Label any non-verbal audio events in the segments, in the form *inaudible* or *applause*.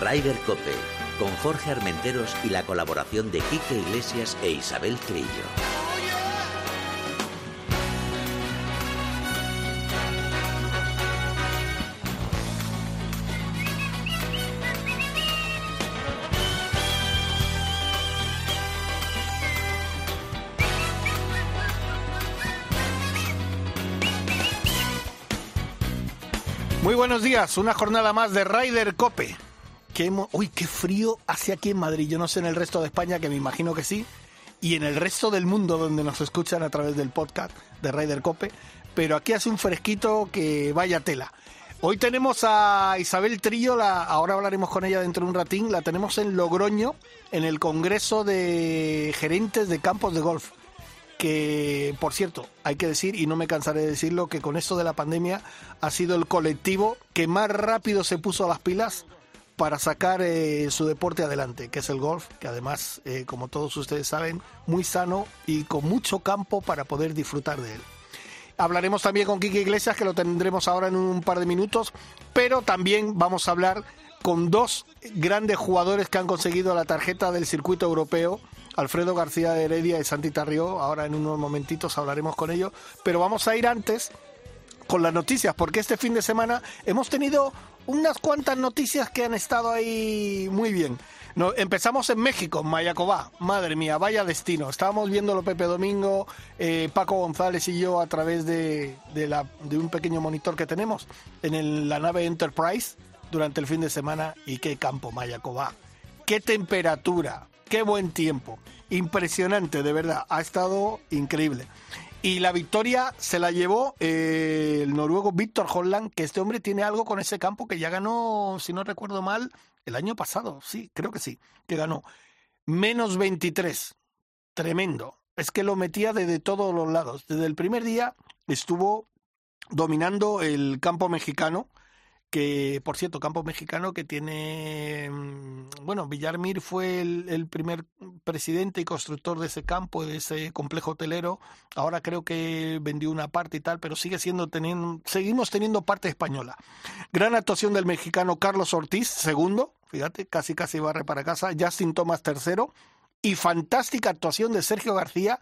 Ryder Cope, con Jorge Armenteros y la colaboración de Quique Iglesias e Isabel Trillo. Muy buenos días, una jornada más de Ryder Cope. Qué Uy, qué frío hace aquí en Madrid. Yo no sé en el resto de España, que me imagino que sí, y en el resto del mundo donde nos escuchan a través del podcast de Ryder Cope, pero aquí hace un fresquito que vaya tela. Hoy tenemos a Isabel Trillo, ahora hablaremos con ella dentro de un ratín, la tenemos en Logroño, en el Congreso de Gerentes de Campos de Golf que, por cierto, hay que decir, y no me cansaré de decirlo, que con esto de la pandemia ha sido el colectivo que más rápido se puso a las pilas para sacar eh, su deporte adelante, que es el golf, que además, eh, como todos ustedes saben, muy sano y con mucho campo para poder disfrutar de él. Hablaremos también con Kiki Iglesias, que lo tendremos ahora en un par de minutos, pero también vamos a hablar con dos grandes jugadores que han conseguido la tarjeta del circuito europeo Alfredo García de Heredia y Santi Tarrió. Ahora en unos momentitos hablaremos con ellos. Pero vamos a ir antes con las noticias, porque este fin de semana hemos tenido unas cuantas noticias que han estado ahí muy bien. empezamos en México, Mayacobá. Madre mía, vaya destino. Estábamos viéndolo Pepe Domingo, eh, Paco González y yo a través de, la, de un pequeño monitor que tenemos en la nave Enterprise durante el fin de semana. Y qué campo, Mayacobá. Qué temperatura, qué buen tiempo. Impresionante, de verdad. Ha estado increíble. Y la victoria se la llevó eh, el noruego Víctor Holland, que este hombre tiene algo con ese campo que ya ganó, si no recuerdo mal, el año pasado. Sí, creo que sí, que ganó. Menos 23. Tremendo. Es que lo metía desde todos los lados. Desde el primer día estuvo dominando el campo mexicano que por cierto, campo mexicano que tiene, mm, bueno, Villarmir fue el, primer presidente y constructor de ese campo, de ese complejo hotelero, ahora creo que vendió una parte y tal, pero sigue siendo teniendo, seguimos teniendo parte española. Gran actuación del mexicano Carlos Ortiz, segundo, fíjate, casi casi barre para casa, Justin Thomas tercero, y fantástica actuación de Sergio García,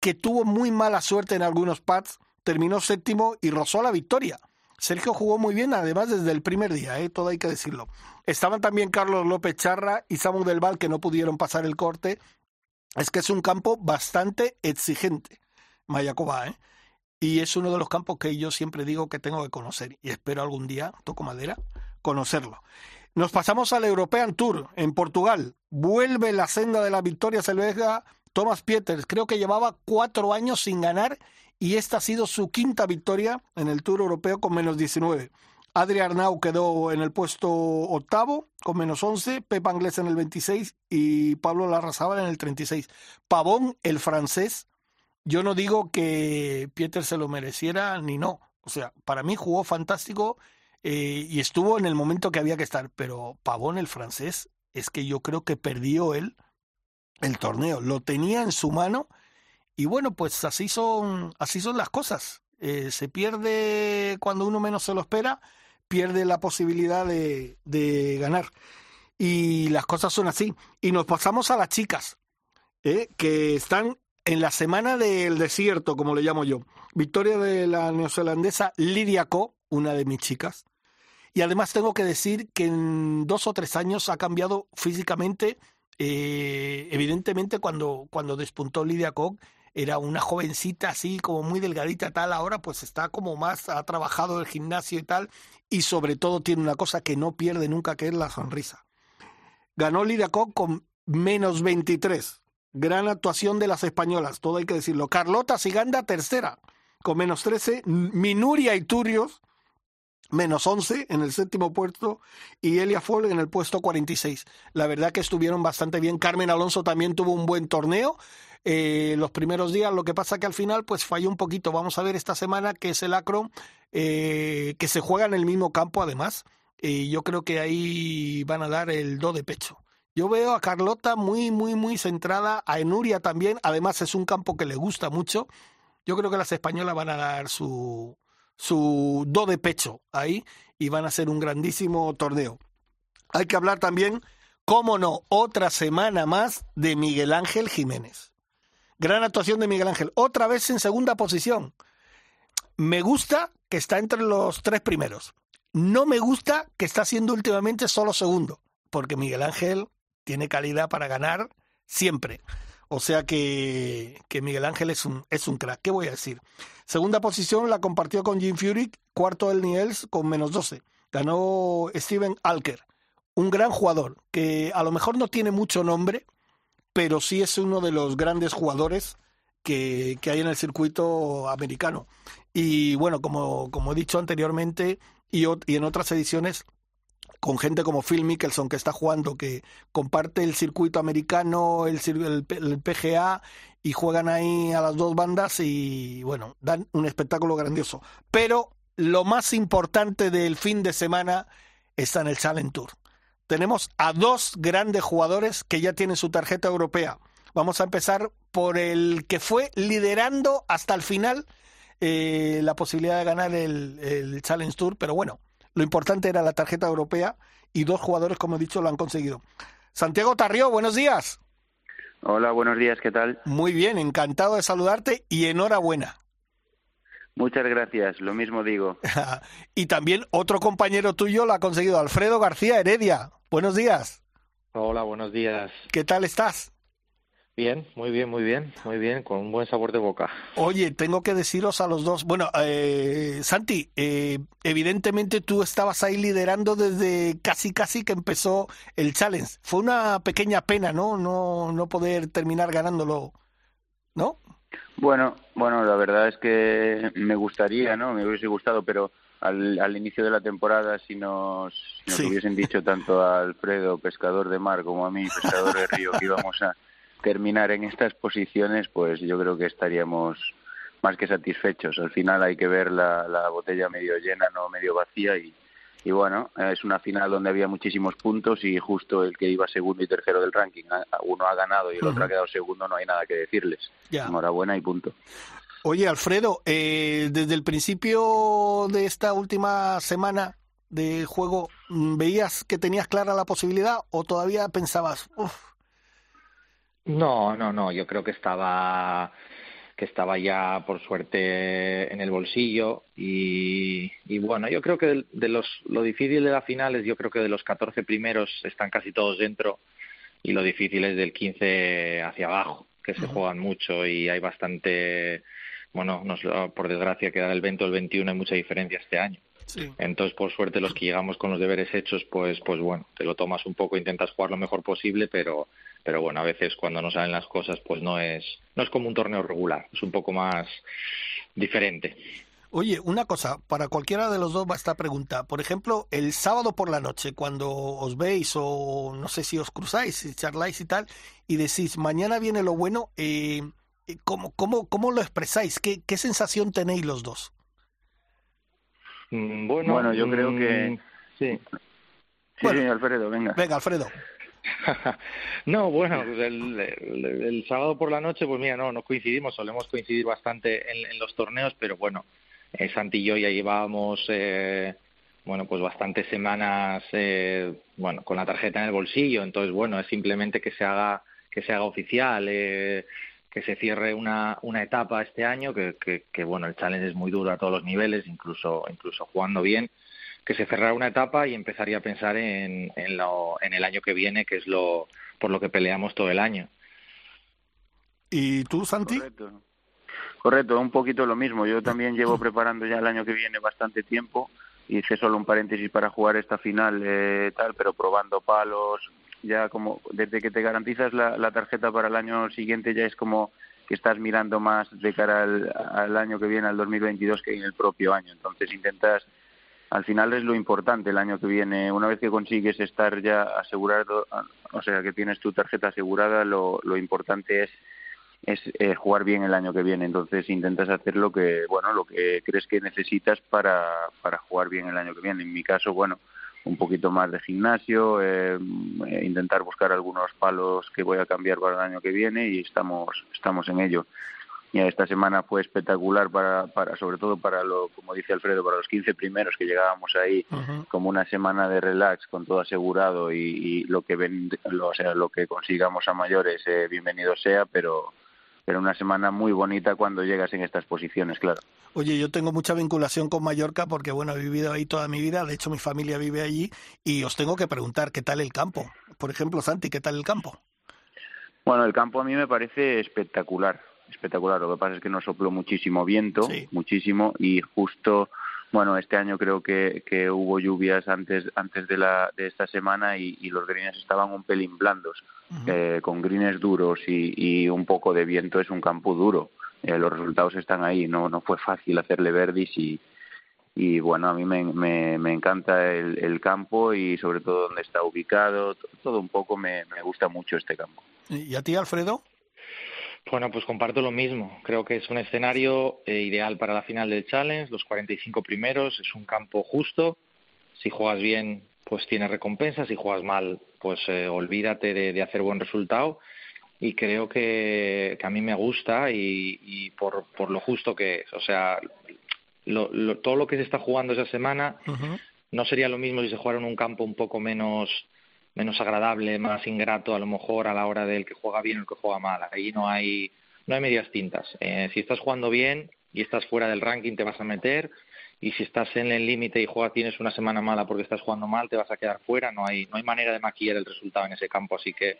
que tuvo muy mala suerte en algunos pads, terminó séptimo y rozó la victoria. Sergio jugó muy bien, además desde el primer día, ¿eh? todo hay que decirlo. Estaban también Carlos López Charra y Samu del Val que no pudieron pasar el corte. Es que es un campo bastante exigente, Mayacoba, ¿eh? Y es uno de los campos que yo siempre digo que tengo que conocer y espero algún día, toco madera, conocerlo. Nos pasamos al European Tour en Portugal. Vuelve la senda de la victoria selvega Thomas Pieters. Creo que llevaba cuatro años sin ganar y esta ha sido su quinta victoria en el Tour Europeo con menos 19. Adri Arnau quedó en el puesto octavo con menos 11, Pepa Anglés en el 26 y Pablo Larrazábal en el 36. Pavón, el francés, yo no digo que Pieter se lo mereciera ni no. O sea, para mí jugó fantástico eh, y estuvo en el momento que había que estar. Pero Pavón, el francés, es que yo creo que perdió él el torneo. Lo tenía en su mano y bueno, pues así son, así son las cosas. Eh, se pierde cuando uno menos se lo espera, pierde la posibilidad de, ganar. Y las cosas son así. Y nos pasamos a las chicas, eh, que están en la semana del desierto, como le llamo yo. Victoria de la neozelandesa Lidia Co, una de mis chicas. Y además tengo que decir que en dos o tres años ha cambiado físicamente. Eh, evidentemente, cuando, cuando despuntó Lidia Koch, era una jovencita así como muy delgadita tal, ahora pues está como más, ha trabajado el gimnasio y tal, y sobre todo tiene una cosa que no pierde nunca, que es la sonrisa. Ganó Lidia Koch con menos 23. Gran actuación de las españolas, todo hay que decirlo. Carlota Siganda, tercera, con menos 13. Minuria Iturios, menos 11 en el séptimo puesto y Elia Folk en el puesto 46. La verdad que estuvieron bastante bien. Carmen Alonso también tuvo un buen torneo. Eh, los primeros días, lo que pasa que al final pues falló un poquito. Vamos a ver esta semana que es el Acro, eh, que se juega en el mismo campo además. Y yo creo que ahí van a dar el do de pecho. Yo veo a Carlota muy, muy, muy centrada, a Enuria también. Además es un campo que le gusta mucho. Yo creo que las españolas van a dar su, su do de pecho ahí y van a ser un grandísimo torneo. hay que hablar también, cómo no, otra semana más de Miguel Ángel Jiménez. Gran actuación de Miguel Ángel, otra vez en segunda posición. Me gusta que está entre los tres primeros. No me gusta que está siendo últimamente solo segundo, porque Miguel Ángel tiene calidad para ganar siempre. O sea que, que Miguel Ángel es un, es un crack. ¿Qué voy a decir? Segunda posición la compartió con Jim Furyk, cuarto el Niels con menos 12. Ganó Steven Alker, un gran jugador que a lo mejor no tiene mucho nombre, pero sí es uno de los grandes jugadores que, que hay en el circuito americano. Y bueno, como, como he dicho anteriormente y, en otras ediciones, con gente como Phil Mickelson que está jugando, que comparte el circuito americano, el, el, PGA y juegan ahí a las dos bandas y bueno, dan un espectáculo grandioso. Pero lo más importante del fin de semana está en el Challenge Tour. Tenemos a dos grandes jugadores que ya tienen su tarjeta europea. Vamos a empezar por el que fue liderando hasta el final eh, la posibilidad de ganar el, el Challenge Tour, pero bueno, lo importante era la tarjeta europea y dos jugadores, como he dicho, lo han conseguido. Santiago Tarrió, buenos días. Hola, buenos días, ¿qué tal? Muy bien, encantado de saludarte y enhorabuena. Muchas gracias, lo mismo digo. *laughs* y también otro compañero tuyo lo ha conseguido, Alfredo García Heredia. Buenos días. Hola, buenos días. ¿Qué tal estás? Bien, muy bien, muy bien, muy bien, con un buen sabor de boca. Oye, tengo que deciros a los dos, bueno, eh, Santi, eh, evidentemente tú estabas ahí liderando desde casi casi que empezó el challenge. Fue una pequeña pena, ¿no? No, no poder terminar ganándolo, ¿no? Bueno, bueno, la verdad es que me gustaría, ¿no? Me hubiese gustado, pero al, al inicio de la temporada, si nos, si nos hubiesen dicho tanto a Alfredo, pescador de mar, como a mí, pescador de río, que íbamos a terminar en estas posiciones, pues yo creo que estaríamos más que satisfechos. Al final hay que ver la, la botella medio llena, no medio vacía y, y bueno, es una final donde había muchísimos puntos y justo el que iba segundo y tercero del ranking, uno ha ganado y el otro ha quedado segundo, no hay nada que decirles. Enhorabuena y punto. Oye, Alfredo, eh, desde el principio de esta última semana de juego, ¿veías que tenías clara la posibilidad o todavía pensabas, no, no, no. Yo creo que estaba que estaba ya por suerte en el bolsillo y, y bueno, yo creo que de, los lo difícil de la final es yo creo que de los 14 primeros están casi todos dentro y lo difícil es del 15 hacia abajo, que se juegan mucho y hay bastante bueno, nos, por desgracia queda el 20 o el 21 hay mucha diferencia este año. Entonces, por suerte, los que llegamos con los deberes hechos, pues, pues bueno, te lo tomas un poco, intentas jugar lo mejor posible, pero pero bueno, a veces cuando no salen las cosas, pues no es, no es como un torneo regular, es un poco más diferente. Oye, una cosa, para cualquiera de los dos va esta pregunta. Por ejemplo, el sábado por la noche, cuando os veis o no sé si os cruzáis, si charláis y tal, y decís, mañana viene lo bueno, eh, ¿cómo, cómo, ¿cómo lo expresáis? ¿Qué, ¿Qué sensación tenéis los dos? Mm, bueno, bueno yo creo que... Mm, sí. Sí, Alfredo, venga. Venga, Alfredo. *laughs* no, bueno, el, el, sábado por la noche, pues mira, no, no coincidimos, solemos coincidir bastante en, los torneos, pero bueno, eh, Santi y yo ya llevábamos, eh, bueno, pues bastantes semanas, eh, bueno, con la tarjeta en el bolsillo, entonces, bueno, es simplemente que se haga, que se haga oficial, eh, que se cierre una, una etapa este año, que, que, que, bueno, el challenge es muy duro a todos los niveles, incluso, incluso jugando bien, que se cerrara una etapa y empezaría a pensar en, en, lo, en el año que viene, que es lo por lo que peleamos todo el año. ¿Y tú, Santi? Correcto. Correcto, un poquito lo mismo. Yo también llevo preparando ya el año que viene bastante tiempo. Hice solo un paréntesis para jugar esta final, eh, tal, pero probando palos. Ya como desde que te garantizas la, tarjeta para el año siguiente, ya es como que estás mirando más de cara al, al año que viene, al 2022, que en el propio año. Entonces intentas al final es lo importante el año que viene. Una vez que consigues estar ya asegurado, o sea, que tienes tu tarjeta asegurada, lo, lo importante es es eh, jugar bien el año que viene. Entonces intentas hacer lo que, bueno, lo que crees que necesitas para, para jugar bien el año que viene. En mi caso, bueno, un poquito más de gimnasio, eh, intentar buscar algunos palos que voy a cambiar para el año que viene y estamos, estamos en ello. esta semana fue espectacular para, para sobre todo para lo como dice Alfredo para los 15 primeros que llegábamos ahí como una semana de relax con todo asegurado y, lo que ven, lo, o sea lo que consigamos a mayores eh, bienvenido sea pero pero una semana muy bonita cuando llegas en estas posiciones claro Oye, yo tengo mucha vinculación con Mallorca porque, bueno, he vivido ahí toda mi vida, de hecho mi familia vive allí y os tengo que preguntar, ¿qué tal el campo? Por ejemplo, Santi, ¿qué tal el campo? Bueno, el campo a mí me parece espectacular espectacular. Lo que pasa es que nos sopló muchísimo viento, muchísimo, y justo, bueno, este año creo que, que hubo lluvias antes, antes de, la, de esta semana y, los greens estaban un pelín blandos. Eh, con greens duros y, un poco de viento es un campo duro. Eh, los resultados están ahí, no, no fue fácil hacerle verdis y, y bueno, a mí me, me, me encanta el, el, campo y sobre todo donde está ubicado, todo un poco me, me gusta mucho este campo. ¿Y a ti, Alfredo? Bueno, pues comparto lo mismo. Creo que es un escenario eh, ideal para la final del Challenge, los 45 primeros, es un campo justo. Si juegas bien, pues tienes recompensa. Si juegas mal, pues eh, olvídate de, hacer buen resultado. Y creo que, a mí me gusta y, por, por, lo justo que es. O sea, todo lo que se está jugando esa semana no sería lo mismo si se jugara en un campo un poco menos menos agradable, más ingrato a lo mejor a la hora del que juega bien o el que juega mal. Ahí no hay, no hay medias tintas. Eh, si estás jugando bien y estás fuera del ranking te vas a meter y si estás en el límite y juegas tienes una semana mala porque estás jugando mal te vas a quedar fuera. No hay, no hay manera de maquillar el resultado en ese campo, así que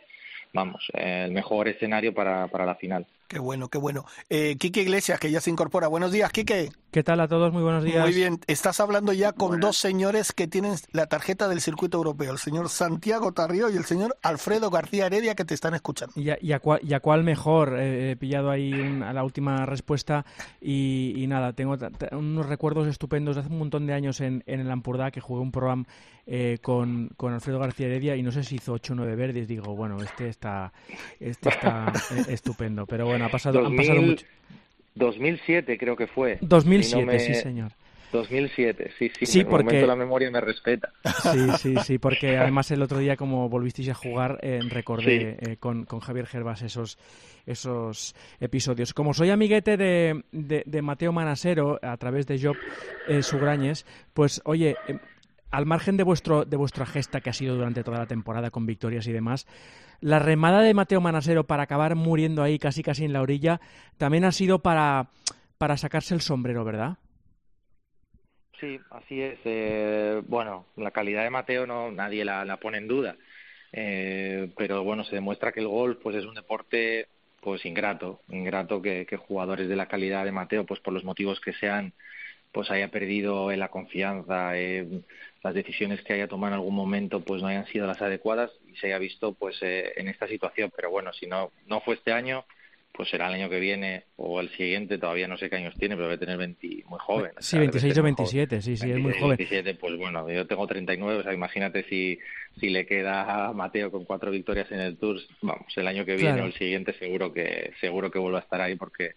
vamos, eh, el mejor escenario para, para la final. Qué bueno, qué bueno. Eh, Quique Iglesias, que ya se incorpora. Buenos días, Quique. ¿Qué tal a todos? Muy buenos días. Muy bien. Estás hablando ya con dos señores que tienen la tarjeta del circuito europeo, el señor Santiago Tarrio y el señor Alfredo García Heredia, que te están escuchando. Y a, cuál, mejor. Eh, he pillado ahí a la última respuesta y, nada, tengo unos recuerdos estupendos de hace un montón de años en, en el Ampurdá, que jugué un programa eh, con, con, Alfredo García Heredia y no sé si hizo 8 o 9 verdes. Digo, bueno, este está, este está *laughs* estupendo. Pero bueno, ha pasado, 2000, han pasado mucho. 2007 creo que fue. 2007, sí, señor. 2007, sí, sí, sí porque la memoria me respeta. Sí, sí, sí, *laughs* porque además el otro día como volvisteis a jugar eh, recordé eh, con, con, Javier Gervas esos esos episodios. Como soy amiguete de, de, de Mateo Manasero a través de Job eh, Sugrañes, pues oye, al margen de, vuestro, de vuestra gesta que ha sido durante toda la temporada con victorias y demás, la remada de Mateo Manasero para acabar muriendo ahí casi casi en la orilla también ha sido para, para sacarse el sombrero, ¿verdad? Sí, así es. Eh, bueno, la calidad de Mateo no nadie la, pone en duda, eh, pero bueno, se demuestra que el golf pues es un deporte pues ingrato, ingrato que, que jugadores de la calidad de Mateo, pues por los motivos que sean, pues haya perdido la confianza, eh, las decisiones que haya tomado en algún momento pues no hayan sido las adecuadas y se haya visto pues eh, en esta situación. Pero bueno, si no, no fue este año, pues será el año que viene o el siguiente, todavía no sé qué años tiene, pero debe tener 20, muy joven. Sí, 26 o 27, sí, sí, es muy joven. 27, pues bueno, yo tengo 39, o sea, imagínate si, si le queda a Mateo con cuatro victorias en el Tour, vamos, el año que viene o el siguiente seguro que seguro que vuelva a estar ahí porque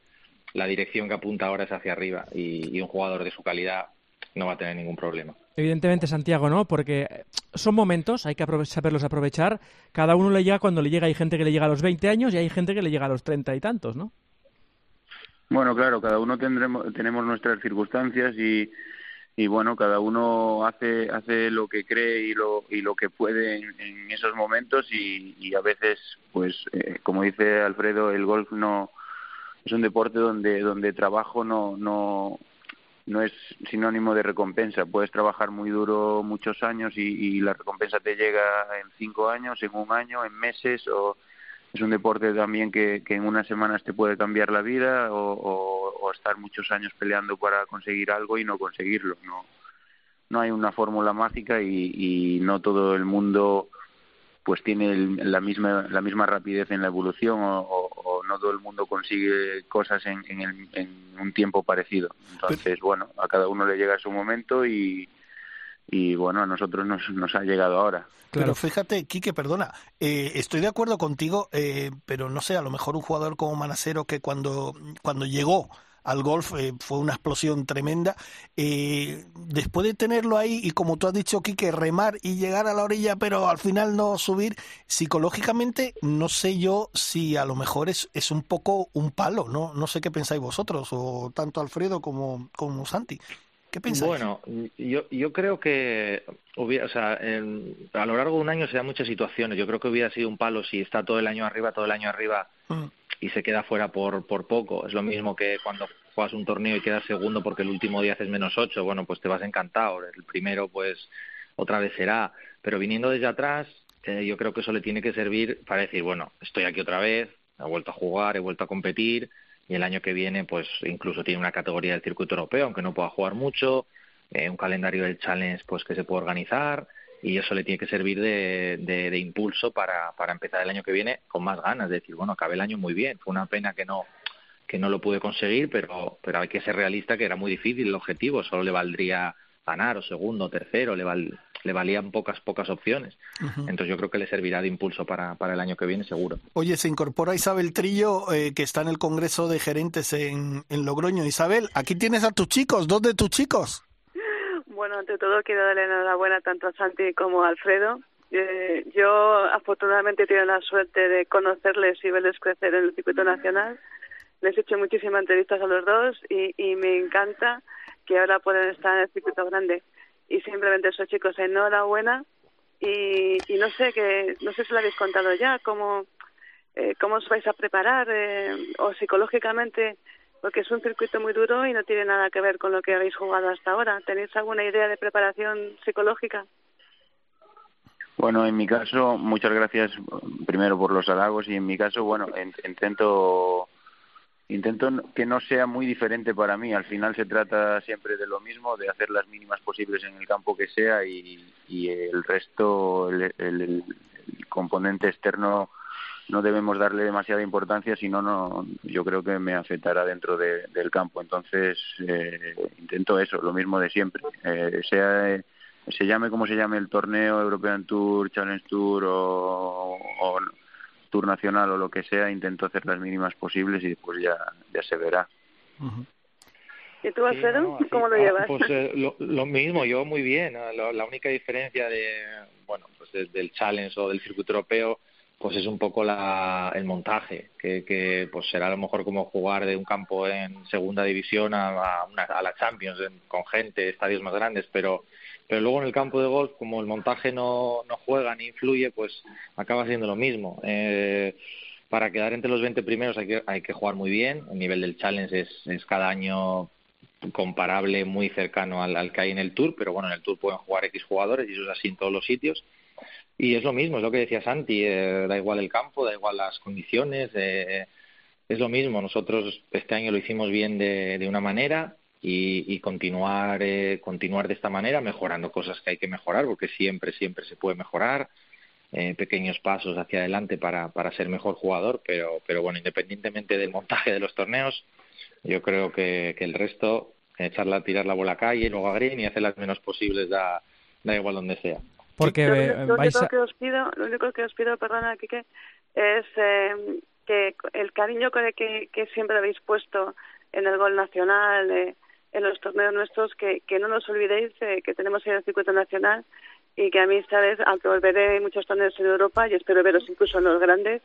la dirección que apunta ahora es hacia arriba y un jugador de su calidad no va a tener ningún problema. Evidentemente, Santiago, ¿no? Porque son momentos, hay que saberlos aprovechar. Cada uno le llega cuando le llega. Hay gente que le llega a los 20 años y hay gente que le llega a los 30 y tantos, ¿no? Bueno, claro, cada uno tendremos, tenemos nuestras circunstancias y, y bueno, cada uno hace, hace lo que cree y lo, y lo que puede en, esos momentos y, y, a veces, pues, eh, como dice Alfredo, el golf no es un deporte donde, donde trabajo no, no, no es sinónimo de recompensa. Puedes trabajar muy duro muchos años y, la recompensa te llega en cinco años, en un año, en meses o es un deporte también que, en unas semanas te puede cambiar la vida o, estar muchos años peleando para conseguir algo y no conseguirlo. No, no hay una fórmula mágica y no todo el mundo pues tiene la misma la misma rapidez en la evolución o, no todo el mundo consigue cosas en, en, un tiempo parecido. Entonces bueno a cada uno le llega su momento y y bueno a nosotros nos, nos ha llegado ahora. Claro, fíjate, Quique, perdona, eh, estoy de acuerdo contigo, eh, pero no sé, a lo mejor un jugador como Manasero que cuando, cuando llegó al golf eh, fue una explosión tremenda. Eh, después de tenerlo ahí y como tú has dicho, Quique, remar y llegar a la orilla, pero al final no subir, psicológicamente no sé yo si a lo mejor es, es un poco un palo, ¿no? No sé qué pensáis vosotros, o tanto Alfredo como, como Santi. ¿Qué pensáis? Bueno, yo, yo creo que hubiera, o sea, a lo largo de un año se dan muchas situaciones. Yo creo que hubiera sido un palo si está todo el año arriba, todo el año arriba mm. y se queda fuera por, por poco. Es lo mismo que cuando juegas un torneo y quedas segundo porque el último día haces menos ocho. Bueno, pues te vas encantado. El primero, pues otra vez será. Pero viniendo desde atrás, eh, yo creo que eso le tiene que servir para decir, bueno, estoy aquí otra vez, he vuelto a jugar, he vuelto a competir y el año que viene pues incluso tiene una categoría del circuito europeo, aunque no pueda jugar mucho, eh, un calendario del challenge pues que se puede organizar y eso le tiene que servir de, de, impulso para, para empezar el año que viene con más ganas, de decir, bueno, acabé el año muy bien, fue una pena que no que no lo pude conseguir, pero, pero hay que ser realista que era muy difícil el objetivo, solo le valdría ganar o segundo o tercero, le, val, le valían pocas, pocas opciones. Entonces yo creo que le servirá de impulso para, para el año que viene, seguro. Oye, se incorpora Isabel Trillo, eh, que está en el Congreso de Gerentes en, en Logroño. Isabel, aquí tienes a tus chicos, dos de tus chicos. Bueno, ante todo quiero darle enhorabuena tanto a Santi como a Alfredo. Eh, yo afortunadamente he tenido la suerte de conocerles y verles crecer en el circuito nacional. Les he hecho muchísimas entrevistas a los dos y, y me encanta que ahora pueden estar en el circuito grande y simplemente eso chicos enhorabuena. Y, y no sé que no sé si lo habéis contado ya cómo eh, cómo os vais a preparar eh, o psicológicamente porque es un circuito muy duro y no tiene nada que ver con lo que habéis jugado hasta ahora. Tenéis alguna idea de preparación psicológica bueno, en mi caso, muchas gracias primero por los halagos y en mi caso, bueno, intento intento que no sea muy diferente para mí. Al final se trata siempre de lo mismo, de hacer las mínimas posibles en el campo que sea y, el resto, el, componente externo, no debemos darle demasiada importancia, si no, yo creo que me afectará dentro del campo. Entonces, eh, intento eso, lo mismo de siempre. Eh, sea se llame como se llame el torneo European Tour, Challenge Tour o, o tour nacional o lo que sea, intento hacer las mínimas posibles y después ya, ya se verá. ¿Y tú, Alfredo, cómo lo llevas? Pues eh, lo, mismo, yo muy bien. La, única diferencia de, bueno, pues del challenge o del circuito europeo, pues es un poco la, el montaje, que, que pues será a lo mejor como jugar de un campo en segunda división a, a, una, a la Champions con gente, estadios más grandes, pero pero luego en el campo de golf, como el montaje no, no juega ni influye, pues acaba siendo lo mismo. Eh, para quedar entre los 20 primeros hay que, hay que jugar muy bien. El nivel del challenge es, es cada año comparable, muy cercano al, al, que hay en el Tour, pero bueno, en el Tour pueden jugar X jugadores y eso es así en todos los sitios. Y es lo mismo, es lo que decía Santi, eh, da igual el campo, da igual las condiciones, eh, es lo mismo. Nosotros este año lo hicimos bien de, de una manera, y, y continuar, eh, continuar de esta manera, mejorando cosas que hay que mejorar, porque siempre, siempre se puede mejorar, eh, pequeños pasos hacia adelante para, para ser mejor jugador, pero, pero bueno, independientemente del montaje de los torneos, yo creo que, que el resto, echarla, tirar la bola a calle, luego a green y hacer las menos posibles da, da igual donde sea. Porque lo, lo, único que os pido, lo único que os pido, perdona, Kike, es eh, que el cariño que, que, siempre habéis puesto en el gol nacional, eh, en los torneos nuestros que, no nos olvidéis eh, que tenemos en el circuito nacional y que a mí esta vez, aunque volveré muchos torneos en Europa y espero veros incluso en los grandes,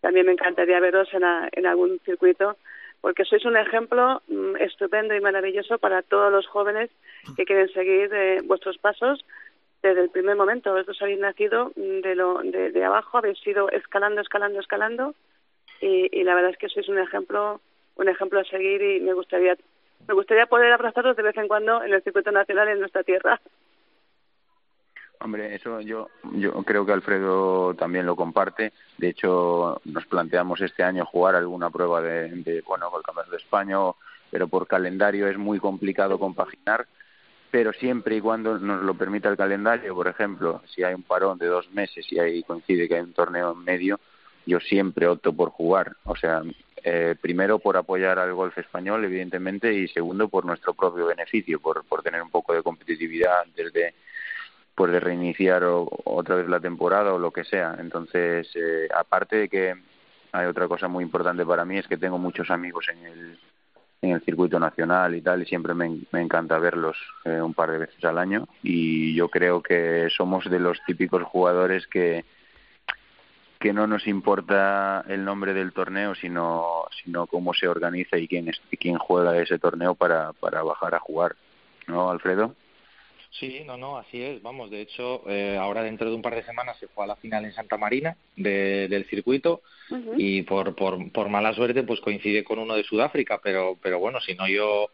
también me encantaría veros en, en algún circuito porque sois un ejemplo mm, estupendo y maravilloso para todos los jóvenes que quieren seguir eh, vuestros pasos desde el primer momento. Vosotros habéis nacido mm, de, lo, de abajo, habéis ido escalando, escalando, escalando y, y la verdad es que sois un ejemplo, un ejemplo a seguir y me gustaría me gustaría poder abrazaros de vez en cuando en el circuito nacional en nuestra tierra. Hombre, eso yo, yo creo que Alfredo también lo comparte. De hecho, nos planteamos este año jugar alguna prueba de, de bueno, con el Campeonato de España, pero por calendario es muy complicado compaginar. Pero siempre y cuando nos lo permita el calendario, por ejemplo, si hay un parón de dos meses y ahí coincide que hay un torneo en medio, yo siempre opto por jugar. O sea, eh, primero por apoyar al golf español, evidentemente, y segundo por nuestro propio beneficio, por, por tener un poco de competitividad antes de, pues de reiniciar otra vez la temporada o lo que sea. Entonces, eh, aparte de que hay otra cosa muy importante para mí, es que tengo muchos amigos en el, en el circuito nacional y tal, y siempre me, encanta verlos eh, un par de veces al año. Y yo creo que somos de los típicos jugadores que que no nos importa el nombre del torneo, sino, sino cómo se organiza y quién, es, quién juega ese torneo para, para bajar a jugar. ¿No, Alfredo? Sí, no, no, así es. Vamos, de hecho, eh, ahora dentro de un par de semanas se fue a la final en Santa Marina del circuito y por, por, por mala suerte pues coincide con uno de Sudáfrica, pero, pero bueno, si no yo,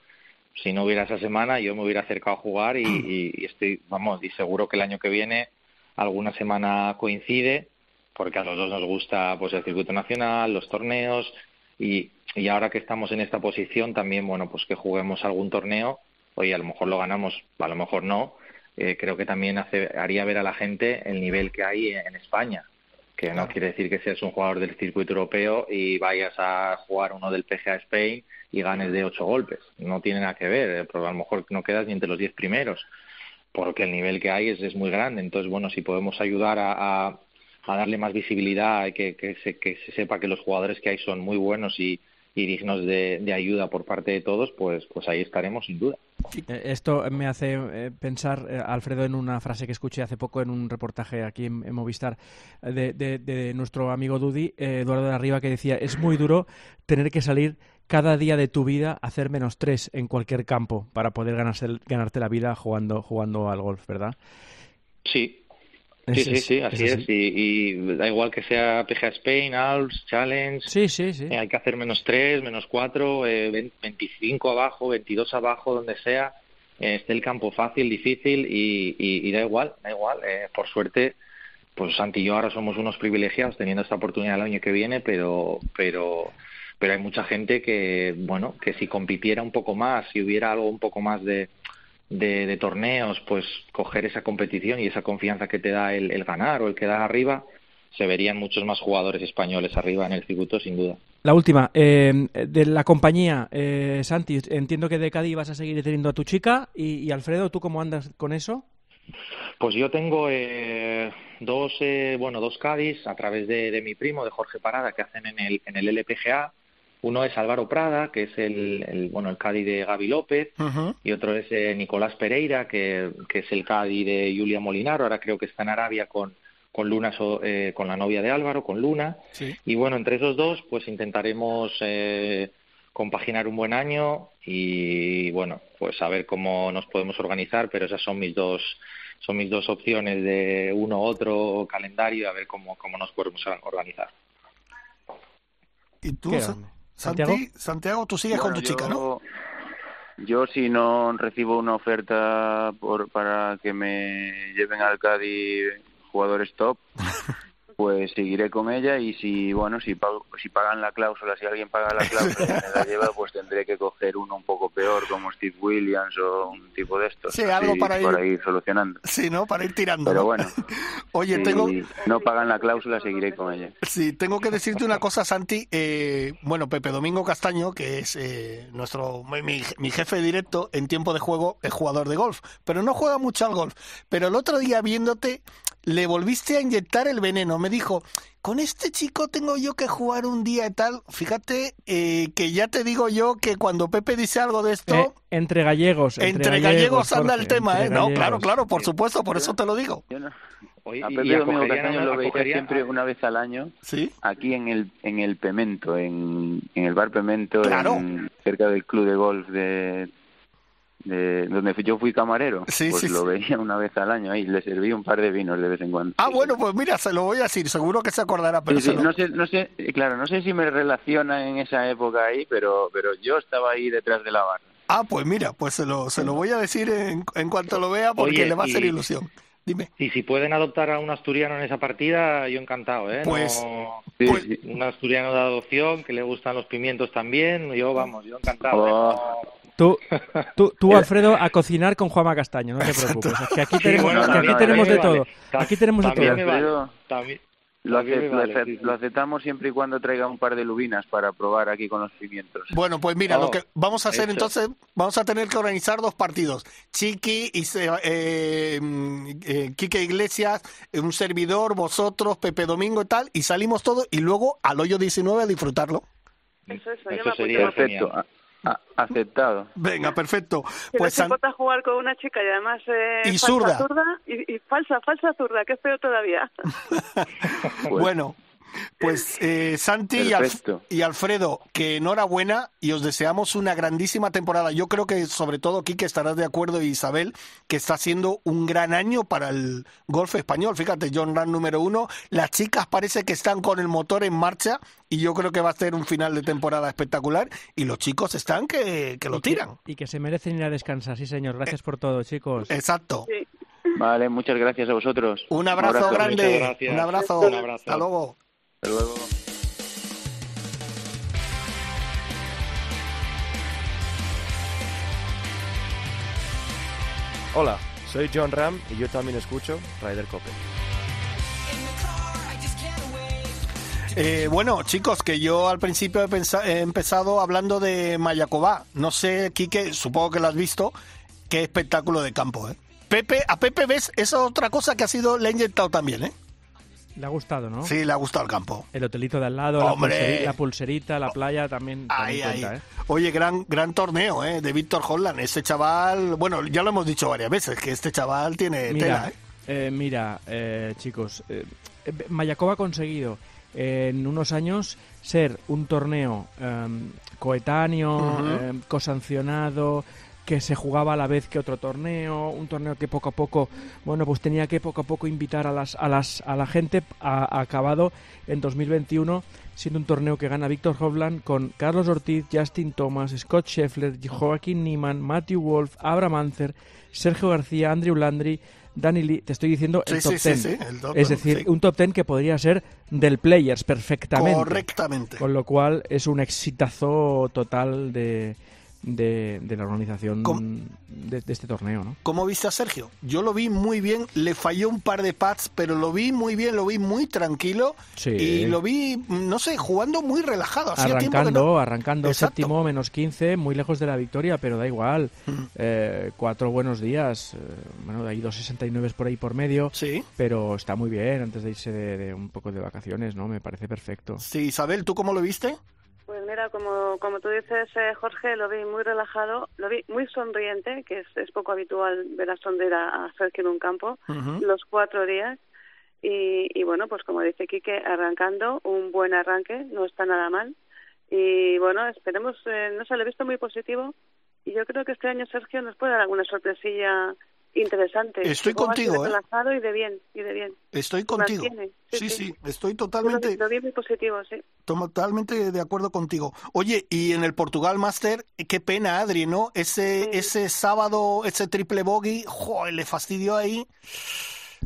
si no hubiera esa semana yo me hubiera acercado a jugar y, y estoy, vamos, y seguro que el año que viene alguna semana coincide porque a los dos nos gusta pues el circuito nacional, los torneos y, y ahora que estamos en esta posición también, bueno, pues que juguemos algún torneo, oye, a lo mejor lo ganamos, a lo mejor no, eh, creo que también hace, haría ver a la gente el nivel que hay en España, que no quiere decir que seas un jugador del circuito europeo y vayas a jugar uno del PGA Spain y ganes de ocho golpes, no tiene nada que ver, eh, pero a lo mejor no quedas ni entre los diez primeros porque el nivel que hay es, es muy grande. Entonces, bueno, si podemos ayudar a, a darle más visibilidad y que, que, se, que se sepa que los jugadores que hay son muy buenos y, y dignos de, de, ayuda por parte de todos, pues, pues ahí estaremos sin duda. Eh, esto me hace eh, pensar, eh, Alfredo, en una frase que escuché hace poco en un reportaje aquí en, Movistar de, de, de, nuestro amigo Dudi, Eduardo de Arriba, que decía, es muy duro tener que salir cada día de tu vida a hacer menos tres en cualquier campo para poder ganarse, ganarte la vida jugando, jugando al golf, ¿verdad? Sí, Sí, sí, sí, así es. Y, da igual que sea PGA Spain, Alps, Challenge. Sí, sí, sí. Eh, hay que hacer menos 3, menos 4, eh, 25 abajo, 22 abajo, donde sea. Eh, esté el campo fácil, difícil y, y, da igual, da igual. Eh, por suerte, pues Santi y yo ahora somos unos privilegiados teniendo esta oportunidad el año que viene, pero, pero, pero hay mucha gente que, bueno, que si compitiera un poco más, si hubiera algo un poco más de de, torneos, pues coger esa competición y esa confianza que te da el, ganar o el quedar arriba, se verían muchos más jugadores españoles arriba en el circuito, sin duda. La última, eh, de la compañía, eh, Santi, entiendo que de Cádiz vas a seguir teniendo a tu chica y, Alfredo, ¿tú cómo andas con eso? Pues yo tengo eh, dos, bueno, dos Cádiz a través de, de, mi primo, de Jorge Parada, que hacen en el, en el LPGA uno es Álvaro Prada, que es el, bueno el Cádiz de Gaby López, y otro es eh, Nicolás Pereira, que, que, es el Cádiz de Julia Molinaro. Ahora creo que está en Arabia con, con Luna, eh, con la novia de Álvaro, con Luna. Y bueno, entre esos dos, pues intentaremos eh, compaginar un buen año y bueno, pues a ver cómo nos podemos organizar. Pero esas son mis dos son mis dos opciones de uno u otro calendario, a ver cómo, cómo nos podemos organizar. ¿Y tú, Santiago, Santiago tú sigues con tu chica, ¿no? Yo si no recibo una oferta por, para que me lleven al Cádiz jugadores top, *laughs* pues seguiré con ella y si bueno si si pagan la cláusula si alguien paga la *laughs* cláusula y me la lleva pues tendré que coger uno un poco peor como Steve Williams o un tipo de estos sí algo para, ir, solucionando. Sí no para ir tirando pero bueno *laughs* oye si tengo no pagan la cláusula seguiré con ella. Sí tengo que decirte una cosa Santi. Eh, bueno Pepe Domingo Castaño que es eh, nuestro mi, mi jefe directo en tiempo de juego es jugador de golf pero no juega mucho al golf. Pero el otro día viéndote le volviste a inyectar el veneno. Me dijo, con este chico tengo yo que jugar un día y tal. Fíjate eh, que ya te digo yo que cuando Pepe dice algo de esto... Eh, entre gallegos. Entre, gallegos, anda el tema, ¿eh? No, claro, claro, por supuesto, por eso te lo digo. a Pepe Domingo Castaño lo veía siempre una vez al año ¿Sí? aquí en el en el Pemento, en, en el bar Pemento, cerca del club de golf de de donde yo fui camarero, pues lo veía una vez al año y le serví un par de vinos de vez en cuando. Ah, bueno, pues mira, se lo voy a decir, seguro que se acordará. Pero no sé, no sé, claro, no sé si me relaciona en esa época ahí, pero, pero yo estaba ahí detrás de la barra. Ah, pues mira, pues se lo, se lo voy a decir en, en cuanto lo vea porque le va a hacer ilusión. Dime. Y si pueden adoptar a un asturiano en esa partida, yo encantado, ¿eh? Pues, pues un asturiano de adopción que le gustan los pimientos también, yo vamos, yo encantado. ¿eh? Tú, tú, tú, *laughs* Alfredo, a cocinar con Juanma Castaño, no te preocupes. que aquí tenemos, aquí tenemos de todo. Aquí tenemos de todo. Lo, lo, aceptamos siempre y cuando traiga un par de lubinas para probar aquí con los pimientos. Bueno, pues mira, lo oh, que vamos a hacer entonces, vamos a tener que organizar dos partidos. Chiqui y eh, eh, Quique Iglesias, un servidor, vosotros, Pepe Domingo y tal, y salimos todos y luego al hoyo 19 a disfrutarlo. Eso, eso, sería perfecto. Aceptado. Venga, perfecto. pues no importa jugar con una chica y además eh, y zurda. y, y, falsa, falsa zurda, que es feo todavía. *laughs* bueno, pues eh, Santi y, Alfredo, que enhorabuena y os deseamos una grandísima temporada. Yo creo que sobre todo Quique estarás de acuerdo y Isabel, que está siendo un gran año para el golf español. Fíjate, John Rand número uno. Las chicas parece que están con el motor en marcha y yo creo que va a ser un final de temporada espectacular. Y los chicos están que, lo tiran. y que se merecen ir a descansar, sí señor. Gracias por todo, chicos. Exacto. Vale, muchas gracias a vosotros. Un abrazo, grande. Un abrazo. Un abrazo. Hasta luego. Hasta luego. Hola, soy John Ram y yo también escucho Ryder Cope. Eh, bueno, chicos, que yo al principio he, empezado hablando de Mayacobá. No sé, Quique, supongo que lo has visto. Qué espectáculo de campo, ¿eh? Pepe, a Pepe ves, esa otra cosa que ha sido, le ha inyectado también, ¿eh? Le ha gustado, ¿no? Sí, le ha gustado el campo. El hotelito de al lado, la pulserita, la, playa también. ¿eh? Oye, gran gran torneo, ¿eh? De Víctor Holland. Este chaval, bueno, ya lo hemos dicho varias veces, que este chaval tiene mira, tela, ¿eh? eh mira, eh, chicos, Mayakov ha conseguido en unos años ser un torneo em, coetáneo, em, cosancionado, que se jugaba a la vez que otro torneo, un torneo que poco a poco, bueno, pues tenía que poco a poco invitar a las a las a la gente ha, acabado en 2021 siendo un torneo que gana Víctor Hovland con Carlos Ortiz, Justin Thomas, Scott Scheffler, Joaquín Niemann, Matthew Wolf, Abraham Anzer, Sergio García, Andrew Landry, Danny Lee, te estoy diciendo el top ten. es decir, un top ten que podría ser del Players perfectamente. Correctamente. Con lo cual es un exitazo total de, de, la organización de, este torneo. ¿no? ¿Cómo viste a Sergio? Yo lo vi muy bien, le falló un par de pads, pero lo vi muy bien, lo vi muy tranquilo y lo vi, no sé, jugando muy relajado. arrancando, arrancando séptimo, menos 15, muy lejos de la victoria, pero da igual. Mm. Eh, cuatro buenos días, eh, bueno, hay 2.69 por ahí por medio, sí. pero está muy bien antes de irse de, de un poco de vacaciones, ¿no? Me parece perfecto. Sí, Isabel, ¿tú cómo lo viste? Pues mira, como, como tú dices, eh, Jorge, lo vi muy relajado, lo vi muy sonriente, que es, es poco habitual ver a sonreír a, Sergio en un campo, los cuatro días. Y, y bueno, pues como dice Quique, arrancando, un buen arranque, no está nada mal. Y bueno, esperemos, eh, no se lo he visto muy positivo. Y yo creo que este año Sergio nos puede dar alguna sorpresilla interesante. Estoy contigo, ¿eh? y de bien, y de bien. Estoy contigo. Sí sí, estoy totalmente... Lo, muy positivo, sí. Totalmente de acuerdo contigo. Oye, y en el Portugal Master, qué pena, Adri, ¿no? Ese, ese sábado, ese triple bogey, joder, le fastidió ahí.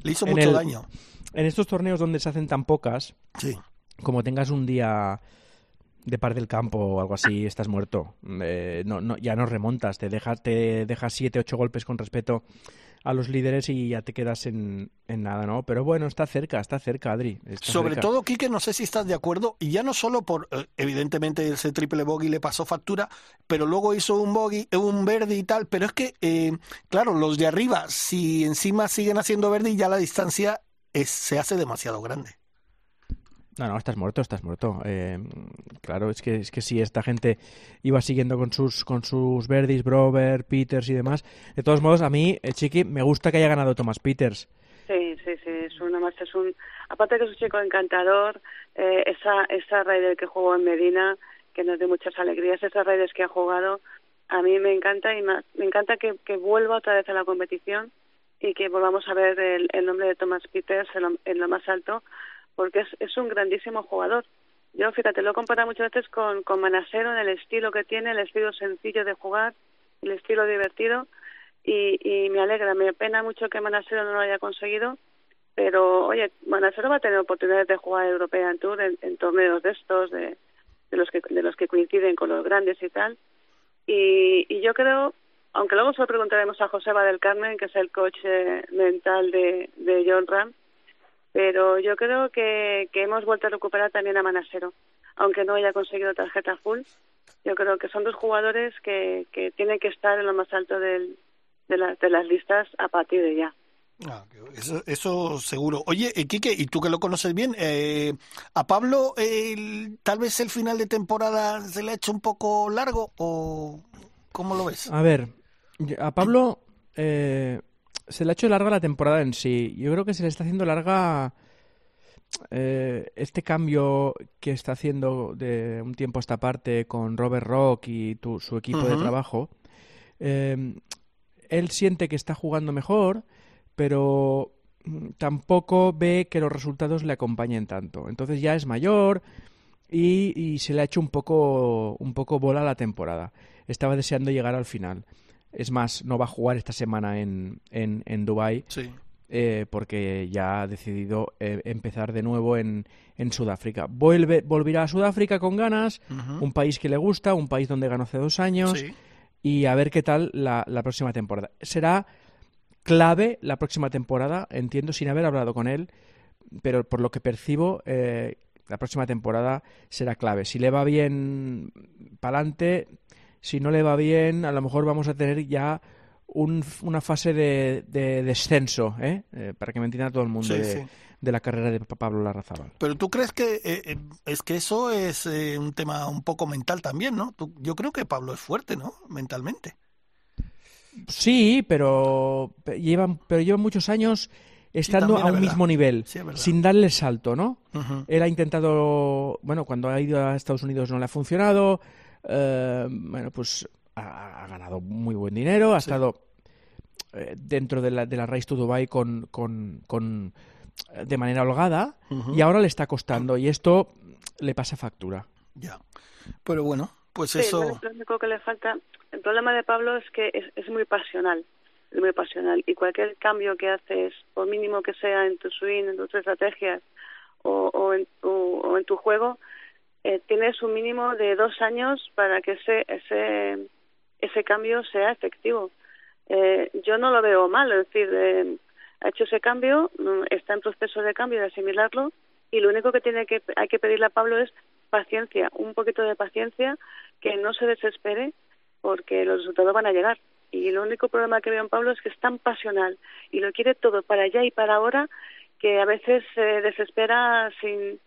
Le hizo mucho daño. En estos torneos donde se hacen tan pocas, sí. como tengas un día de par del campo o algo así, estás muerto. Eh, no, no, ya no remontas, te dejas, te dejas siete, ocho golpes con respeto a los líderes y ya te quedas en, en nada, ¿no? Pero bueno, está cerca, está cerca, Adri. Sobre todo, Quique, no sé si estás de acuerdo, y ya no solo por, eh, evidentemente, ese triple bogey le pasó factura, pero luego hizo un bogey, un verde y tal, pero es que, eh, claro, los de arriba, si encima siguen haciendo verde, ya la distancia es, se hace demasiado grande. No, no, estás muerto, estás muerto. Eh, claro, es que es que si esta gente iba siguiendo con sus con sus Verdis, Brover, Peters y demás. De todos modos, a mí, eh, Chiqui, me gusta que haya ganado Thomas Peters. Sí, sí, sí, es una más, es un, aparte que es un chico encantador, eh, esa esa Raider que jugó en Medina, que nos dio muchas alegrías, esas Raiders que ha jugado, a mí me encanta y más, me encanta que, que vuelva otra vez a la competición y que volvamos a ver el, el nombre de Thomas Peters en lo, en lo más alto porque es, es un grandísimo jugador. Yo, fíjate, lo he comparado muchas veces con, con Manasero en el estilo que tiene, el estilo sencillo de jugar, el estilo divertido, y, y me alegra, me pena mucho que Manasero no lo haya conseguido, pero oye, Manasero va a tener oportunidades de jugar European Tour en, torneos de estos, de, los que, de los que coinciden con los grandes y tal, y, y yo creo, aunque luego se lo preguntaremos a Joseba del Carmen, que es el coach eh, mental de, de John Ram, pero yo creo que, que hemos vuelto a recuperar también a Manasero, aunque no haya conseguido tarjeta full. Yo creo que son dos jugadores que, que tienen que estar en lo más alto del, de, de las listas a partir de ya. Ah, eso, seguro. Oye, eh, Quique, y tú que lo conoces bien, eh, ¿a Pablo tal vez el final de temporada se le ha hecho un poco largo o cómo lo ves? A ver, a Pablo eh, se le ha hecho larga la temporada en sí. Yo creo que se le está haciendo larga este cambio que está haciendo de un tiempo a esta parte con Robert Rock y su equipo de trabajo. él siente que está jugando mejor pero mm, tampoco ve que los resultados le acompañen tanto. Entonces ya es mayor y, se le ha hecho un poco, un poco bola la temporada. Estaba deseando llegar al final. Es más, no va a jugar esta semana en, en, en Dubái. Eh, porque ya ha decidido eh, empezar de nuevo en, en Sudáfrica. Vuelve, volverá a Sudáfrica con ganas, un país que le gusta, un país donde ganó hace dos años, y a ver qué tal la, la próxima temporada. Será clave la próxima temporada, entiendo sin haber hablado con él, pero por lo que percibo, eh, la próxima temporada será clave. Si le va bien, para adelante. Si no le va bien, a lo mejor vamos a tener ya una fase de, descenso, ¿eh? ¿eh? para que me entienda todo el mundo de, la carrera de Pablo Larrazábal. Pero tú crees que eh, es que eso es un tema un poco mental también, ¿no? yo creo que Pablo es fuerte, ¿no? Mentalmente. Sí, pero llevan, pero llevan muchos años estando a un mismo nivel, sin darle el salto, ¿no? Él ha intentado, bueno, cuando ha ido a Estados Unidos no le ha funcionado, eh, bueno, pues ha, ganado muy buen dinero, ha estado eh, dentro de la, de la Race to Dubai con, con, con de manera holgada y ahora le está costando y esto le pasa factura. Ya, pero bueno, pues eso. Lo único que le falta, el problema de Pablo es que es, es muy pasional, es muy pasional y cualquier cambio que haces, por mínimo que sea en tu swing, en tus estrategias o, o, en, o en tu juego, eh, tienes un mínimo de dos años para que ese ese ese cambio sea efectivo. Eh, yo no lo veo mal, es decir, eh, ha hecho ese cambio, mm, está en proceso de cambio, de asimilarlo y lo único que tiene que hay que pedirle a Pablo es paciencia, un poquito de paciencia, que no se desespere porque los resultados van a llegar. Y el único problema que veo en Pablo es que es tan pasional y lo quiere todo para allá y para ahora que a veces se desespera sin,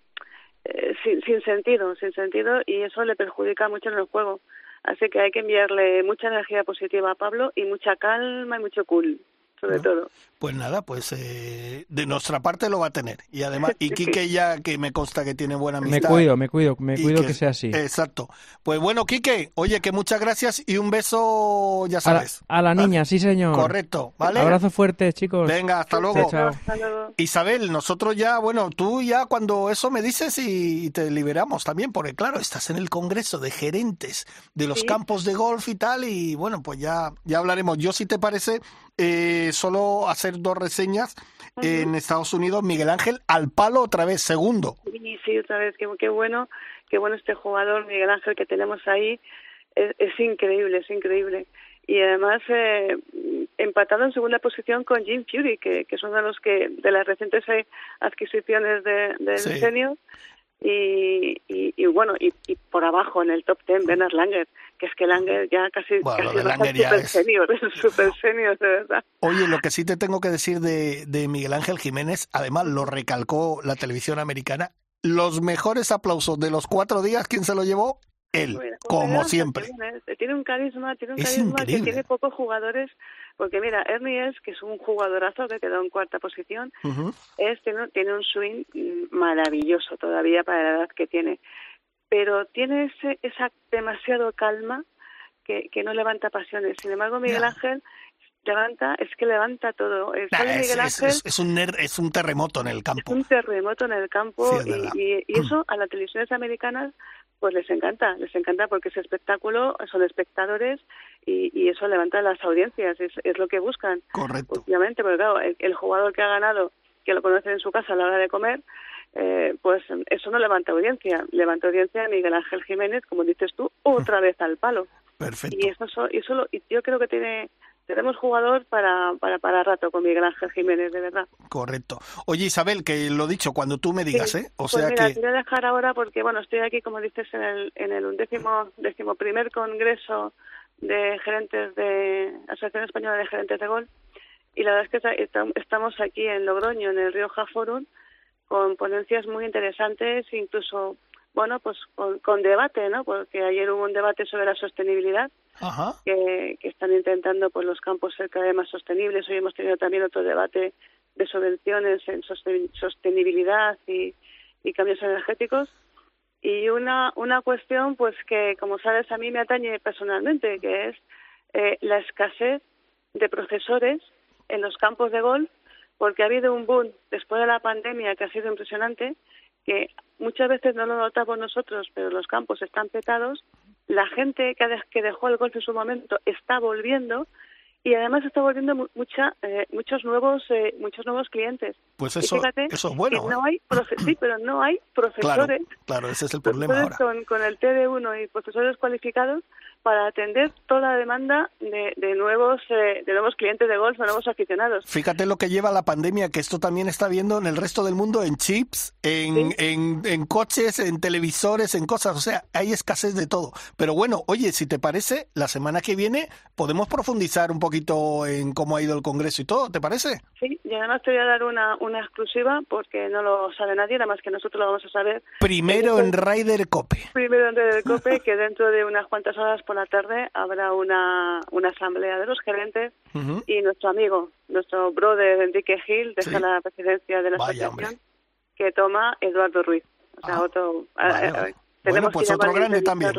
eh, sin, sin sentido, sin sentido y eso le perjudica mucho en el juego. Así que hay que enviarle mucha energía positiva a Pablo y mucha calma y mucho cool sobre todo. Pues nada, pues eh, de nuestra parte lo va a tener. Y además, y *laughs* Quique ya que me consta que tiene buena amistad. Me cuido, me cuido, me cuido que, sea así. Exacto. Pues bueno, Quique, oye, que muchas gracias y un beso, ya sabes. A la, niña, sí señor. Correcto, ¿vale? Abrazo fuerte, chicos. Venga, hasta luego. Isabel, nosotros ya, bueno, tú ya cuando eso me dices y te liberamos también, porque claro, estás en el Congreso de Gerentes de los campos de golf y tal, y bueno, pues ya, ya hablaremos. Yo, si te parece, eh, solo hacer dos reseñas. En Estados Unidos, Miguel Ángel al palo otra vez, segundo. Sí, sí, otra vez, qué, bueno, qué bueno este jugador, Miguel Ángel, que tenemos ahí. Es, increíble, es increíble. Y además, eh, empatado en segunda posición con Jim Fury, que, que son de los que, de las recientes adquisiciones de, de Y, y, bueno, y, por abajo en el top ten, Bernard Langer, que es que Langer ya casi, bueno, casi Langer ya es senior, es *laughs* super senior, de verdad. Oye, lo que sí te tengo que decir de, de Miguel Ángel Jiménez, además lo recalcó la televisión americana, los mejores aplausos de los cuatro días, ¿quién se lo llevó? Él, como siempre. Tiene, un carisma, tiene un carisma que tiene pocos jugadores, porque mira, Ernie es, que es un jugadorazo que quedó en cuarta posición, es, tiene, tiene un swing maravilloso todavía para la edad que tiene pero tiene ese, esa demasiado calma que, que no levanta pasiones. Sin embargo, Miguel Ángel levanta, es que levanta todo. es, Miguel Ángel, es, un, es un terremoto en el campo. Es un terremoto en el campo y, y, eso *clears throat* a las televisiones americanas pues les encanta, les encanta porque ese espectáculo son espectadores y, y eso levanta las audiencias, es, es lo que buscan. Correcto. Obviamente, porque claro, el, jugador que ha ganado, que lo conoce en su casa a la hora de comer, eh, pues eso no levanta audiencia. Levanta audiencia a Miguel Ángel Jiménez, como dices tú, otra vez al palo. *laughs* Perfecto. Y eso, eso yo creo que tiene tenemos jugador para, para, para rato con Miguel Ángel Jiménez, de verdad. Correcto. Oye, Isabel, que lo dicho, cuando tú me digas, ¿eh? O pues sea mira, que... te voy a dejar ahora porque, bueno, estoy aquí, como dices, en el, en el undécimo, décimo primer congreso de gerentes de Asociación Española de Gerentes de Gol y la verdad es que estamos aquí en Logroño, en el río Jaforun, con ponencias muy interesantes, incluso, bueno, pues con, debate, ¿no? Porque ayer hubo un debate sobre la sostenibilidad, Que, están intentando pues los campos ser cada vez más sostenibles. Hoy hemos tenido también otro debate de subvenciones en sostenibilidad y, cambios energéticos. Y una, una cuestión, pues que, como sabes, a mí me atañe personalmente, que es eh, la escasez de profesores en los campos de golf, porque ha habido un boom después de la pandemia que ha sido impresionante, que muchas veces no lo notamos nosotros, pero los campos están petados. La gente que dejó el golf en su momento está volviendo y además está volviendo mucha, eh, muchos nuevos eh, muchos nuevos clientes. Pues eso, eso es bueno. no ¿eh? hay sí, pero no hay profesores. Claro, ese es el problema ahora. Con, con el TD1 y profesores cualificados para atender toda la demanda de, de nuevos eh, de nuevos clientes de golf, de nuevos aficionados. Fíjate lo que lleva la pandemia, que esto también está viendo en el resto del mundo en chips, en, en, en, coches, en televisores, en cosas. O sea, hay escasez de todo. Pero bueno, oye, si te parece, la semana que viene podemos profundizar un poquito en cómo ha ido el Congreso y todo, ¿te parece? Sí, y además te voy a dar una, una exclusiva porque no lo sabe nadie, nada más que nosotros lo vamos a saber. Primero en Ryder Cope. Primero en Ryder Cope, que dentro de unas cuantas horas por la tarde habrá una, una asamblea de los gerentes y nuestro amigo, nuestro brother Enrique Gil, deja la presidencia de la asociación que toma Eduardo Ruiz. O sea, ah, otro, bueno, pues otro grande también.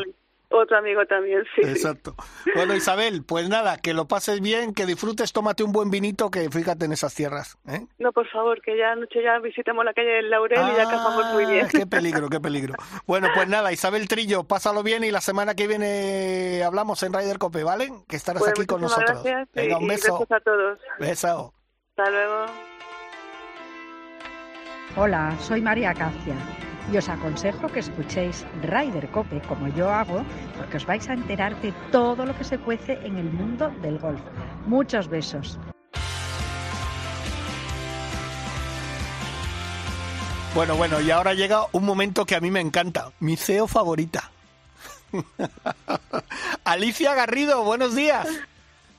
Otro amigo también, sí. Exacto. Bueno, Isabel, pues nada, que lo pases bien, que disfrutes, tómate un buen vinito, que fíjate en esas tierras. ¿eh? No, por favor, que ya anoche ya visitemos la calle del Laurel y ya acabamos muy bien. Ah, qué peligro, qué peligro. Bueno, pues nada, Isabel Trillo, pásalo bien y la semana que viene hablamos en Ryder Cope, ¿vale? Que estarás pues aquí con nosotros. Gracias Venga, un beso. a todos. Beso. Hasta luego. Hola, soy María Cacia y os aconsejo que escuchéis Rider Cope como yo hago porque os vais a enterar de todo lo que se cuece en el mundo del golf. Muchos besos. Bueno, bueno, y ahora llega un momento que a mí me encanta, mi CEO favorita. *laughs* Alicia Garrido, buenos días.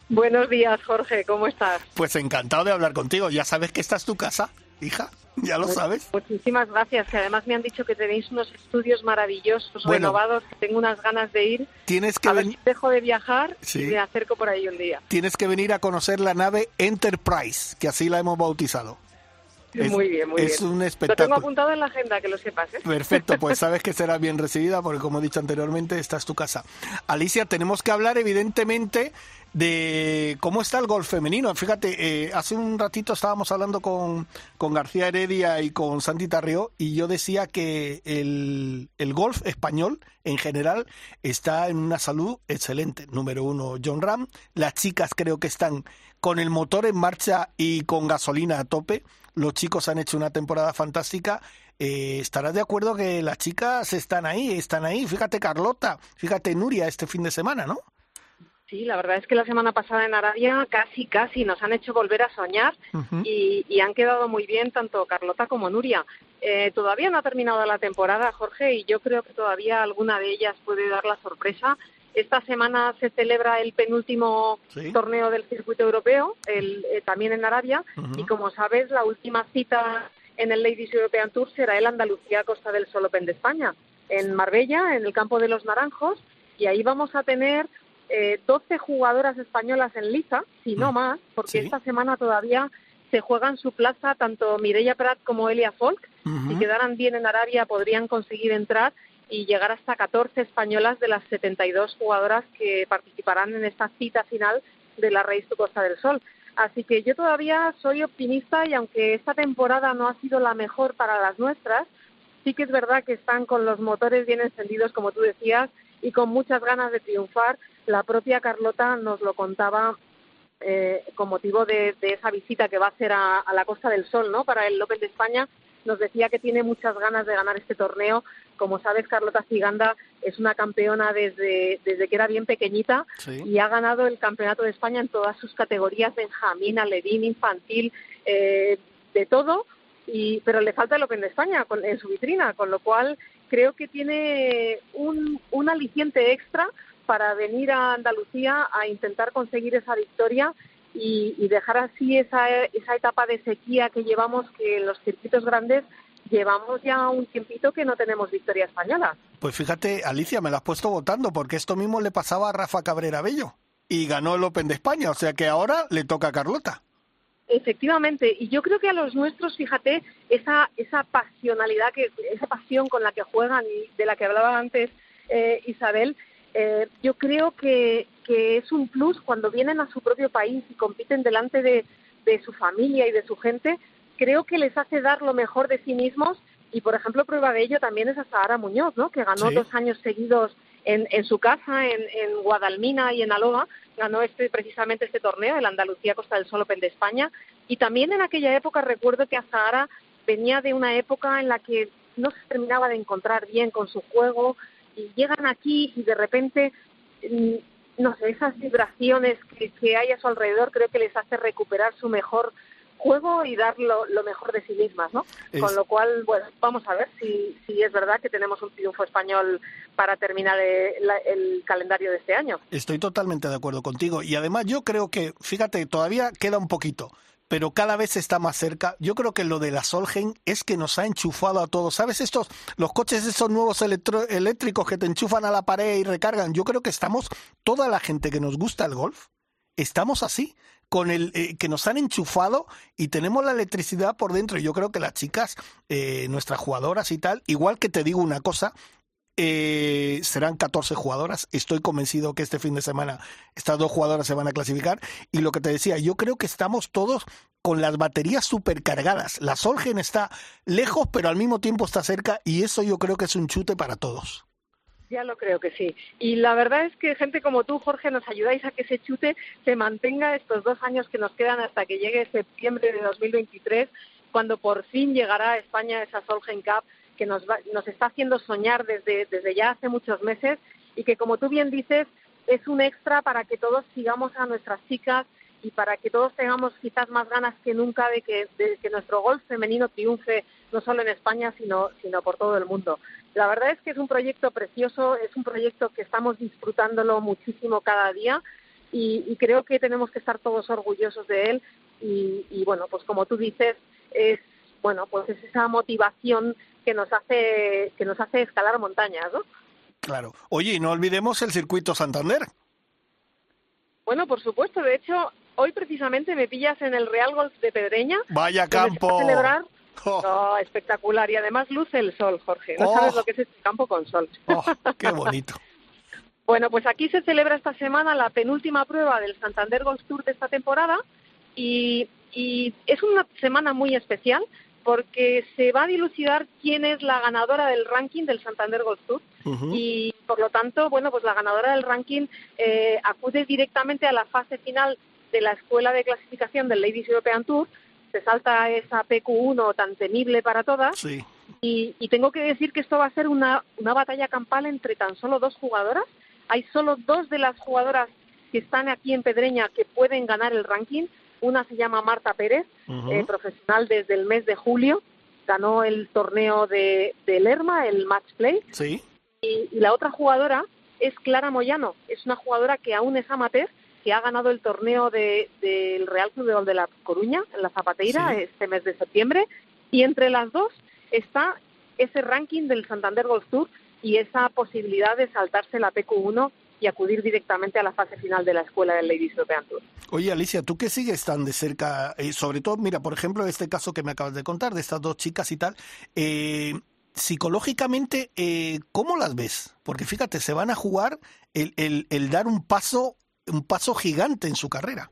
Buenos días, Jorge, ¿cómo estás? Pues encantado de hablar contigo. Ya sabes que esta es tu casa, hija. *laughs* Ya lo sabes. Muchísimas gracias. Que además me han dicho que tenéis unos estudios maravillosos, renovados, que tengo unas ganas de ir. Tienes que venir. dejo de viajar y me acerco por ahí un día. Tienes que venir a conocer la nave Enterprise, que así la hemos bautizado. Muy bien, muy es bien. un espectáculo. Lo tengo apuntado en la agenda, que lo sepas. ¿eh? Perfecto, pues *laughs* sabes que será bien recibida porque, como he dicho anteriormente, esta es tu casa. Alicia, tenemos que hablar, evidentemente, de cómo está el golf femenino. Fíjate, eh, hace un ratito estábamos hablando con, con García Heredia y con Santi Tarrio y yo decía que el, el golf español en general está en una salud excelente. Número uno, John Ram. Las chicas creo que están con el motor en marcha y con gasolina a tope. Los chicos han hecho una temporada fantástica. Eh, estarás de acuerdo que las chicas están ahí, están ahí. Fíjate Carlota, fíjate Nuria este fin de semana, ¿no? Sí, la verdad es que la semana pasada en Arabia casi, casi nos han hecho volver a soñar y, han quedado muy bien tanto Carlota como Nuria. Eh, todavía no ha terminado la temporada, Jorge, y yo creo que todavía alguna de ellas puede dar la sorpresa. Esta semana se celebra el penúltimo torneo del circuito europeo, el, eh, también en Arabia, y como sabes, la última cita en el Ladies European Tour será el Andalucía Costa del Sol Open de España, en Marbella, en el campo de los Naranjos, y ahí vamos a tener eh, 12 jugadoras españolas en liza, si no mm. más, porque esta semana todavía se juegan su plaza tanto Mireia Prat como Elia Folk. Si quedaran bien en Arabia podrían conseguir entrar y llegar hasta 14 españolas de las 72 jugadoras que participarán en esta cita final de la Race to Costa del Sol. Así que yo todavía soy optimista y aunque esta temporada no ha sido la mejor para las nuestras, sí que es verdad que están con los motores bien encendidos, como tú decías, y con muchas ganas de triunfar. La propia Carlota nos lo contaba eh, con motivo de, esa visita que va a hacer a, la Costa del Sol, ¿no? Para el Open de España, nos decía que tiene muchas ganas de ganar este torneo. Como sabes, Carlota Ciganda es una campeona desde, desde que era bien pequeñita y ha ganado el Campeonato de España en todas sus categorías, Benjamín, Alevín, infantil, eh, de todo. Y, pero le falta el Open de España en su vitrina, con lo cual creo que tiene un, un aliciente extra para venir a Andalucía a intentar conseguir esa victoria y, dejar así esa, esa etapa de sequía que llevamos, que en los circuitos grandes llevamos ya un tiempito que no tenemos victoria española. Pues fíjate, Alicia, me lo has puesto votando, porque esto mismo le pasaba a Rafa Cabrera Bello y ganó el Open de España, o sea que ahora le toca a Carlota. Efectivamente, y yo creo que a los nuestros, fíjate, esa, esa pasionalidad, que, esa pasión con la que juegan y de la que hablaba antes eh, Isabel, eh, yo creo que, que es un plus cuando vienen a su propio país y compiten delante de, de su familia y de su gente, creo que les hace dar lo mejor de sí mismos y, por ejemplo, prueba de ello también es a Sahara Muñoz, ¿no? que ganó dos años seguidos en, en su casa, en, en Guadalmina y en Aloha, ganó este, precisamente este torneo, el Andalucía Costa del Sol Open de España. Y también en aquella época recuerdo que Azahara venía de una época en la que no se terminaba de encontrar bien con su juego y llegan aquí y de repente, mm, no sé, esas vibraciones que, que hay a su alrededor creo que les hace recuperar su mejor juego y dar lo, mejor de sí mismas, ¿no? Con lo cual, bueno, vamos a ver si, si es verdad que tenemos un triunfo español para terminar el, el, calendario de este año. Estoy totalmente de acuerdo contigo y además yo creo que, fíjate, todavía queda un poquito pero cada vez está más cerca. Yo creo que lo de la Solgen es que nos ha enchufado a todos. ¿Sabes estos, los coches esos nuevos eléctricos que te enchufan a la pared y recargan? Yo creo que estamos, toda la gente que nos gusta el golf, estamos así con el eh, que nos han enchufado y tenemos la electricidad por dentro. Yo creo que las chicas, eh, nuestras jugadoras y tal, igual que te digo una cosa, eh, serán 14 jugadoras. Estoy convencido que este fin de semana estas dos jugadoras se van a clasificar. Y lo que te decía, yo creo que estamos todos con las baterías supercargadas. La Solgen está lejos, pero al mismo tiempo está cerca y eso yo creo que es un chute para todos. Ya lo creo que sí. Y la verdad es que gente como tú, Jorge, nos ayudáis a que ese chute se mantenga estos dos años que nos quedan hasta que llegue septiembre de 2023, cuando por fin llegará a España esa Solgen Cup que nos, nos está haciendo soñar desde, desde ya hace muchos meses y que, como tú bien dices, es un extra para que todos sigamos a nuestras chicas y para que todos tengamos quizás más ganas que nunca de que, de que nuestro golf femenino triunfe no solo en España, sino, sino por todo el mundo. La verdad es que es un proyecto precioso, es un proyecto que estamos disfrutándolo muchísimo cada día y, creo que tenemos que estar todos orgullosos de él y, bueno, pues como tú dices, es bueno, pues es esa motivación que nos hace que nos hace escalar montañas, ¿no? Claro. Oye, y no olvidemos el circuito Santander. Bueno, por supuesto. De hecho, hoy precisamente me pillas en el Real Golf de Pedreña. Vaya campo. celebrar *laughs* Oh. espectacular. Y además luce el sol, Jorge. No sabes oh. lo que es este campo con sol. Oh, qué bonito. *laughs* bueno, pues aquí se celebra esta semana la penúltima prueba del Santander Golf Tour de esta temporada y, es una semana muy especial porque se va a dilucidar quién es la ganadora del ranking del Santander Golf Tour y por lo tanto, bueno, pues la ganadora del ranking eh, acude directamente a la fase final de la escuela de clasificación del Ladies European Tour se salta esa PQ1 tan temible para todas. Y, tengo que decir que esto va a ser una, una batalla campal entre tan solo dos jugadoras. Hay solo dos de las jugadoras que están aquí en Pedreña que pueden ganar el ranking. Una se llama Marta Pérez, eh, profesional desde el mes de julio. Ganó el torneo de, de Lerma, el Match Play. Sí. Y, y la otra jugadora es Clara Moyano. Es una jugadora que aún es amateur que ha ganado el torneo del de, Real Club de Gol de la Coruña, en la Zapateira, este mes de septiembre. Y entre las dos está ese ranking del Santander Golf Tour y esa posibilidad de saltarse la PQ1 y acudir directamente a la fase final de la escuela del Ladies European Tour. Oye, Alicia, tú que sigues tan de cerca, eh, sobre todo, mira, por ejemplo, este caso que me acabas de contar, de estas dos chicas y tal, eh, psicológicamente, eh, ¿cómo las ves? Porque fíjate, se van a jugar el, el, el dar un paso un paso gigante en su carrera.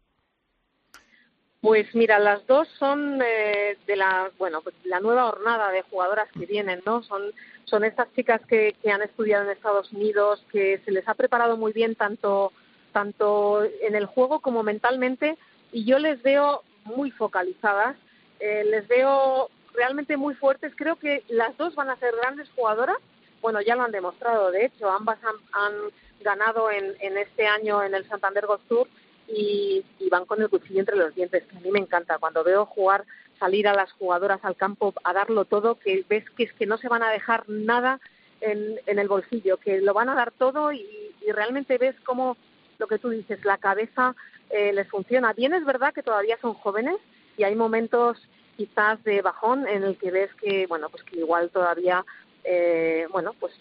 Pues mira, las dos son eh, de la, bueno, pues la nueva hornada de jugadoras que vienen, ¿no? Son, son estas chicas que, que han estudiado en Estados Unidos, que se les ha preparado muy bien tanto, tanto en el juego como mentalmente, y yo les veo muy focalizadas, eh, les veo realmente muy fuertes. Creo que las dos van a ser grandes jugadoras. Bueno, ya lo han demostrado, de hecho, ambas han, han ganado en, en este año en el Santander Golf Tour y, van con el cuchillo entre los dientes, que a mí me encanta. Cuando veo jugar, salir a las jugadoras al campo a darlo todo, que ves que es que no se van a dejar nada en, en el bolsillo, que lo van a dar todo y, realmente ves como lo que tú dices, la cabeza eh, les funciona. Bien es verdad que todavía son jóvenes y hay momentos quizás de bajón en el que ves que, bueno, pues que igual todavía, eh, bueno, pues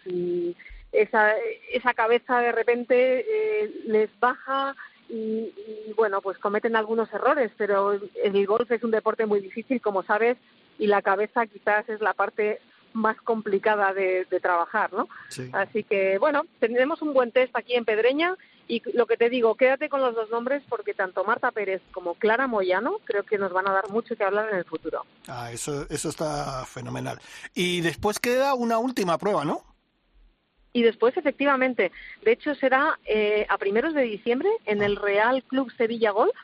esa, esa cabeza de repente eh, les baja y, bueno, pues cometen algunos errores, pero el golf es un deporte muy difícil, como sabes, y la cabeza quizás es la parte más complicada de, trabajar, ¿no? Así que, bueno, tenemos un buen test aquí en Pedreña y lo que te digo, quédate con los dos nombres porque tanto Marta Pérez como Clara Moyano creo que nos van a dar mucho que hablar en el futuro. Ah, eso, eso está fenomenal. Y después queda una última prueba, ¿no? Y después, efectivamente, de hecho será eh, a primeros de diciembre en el Real Club Sevilla Golf.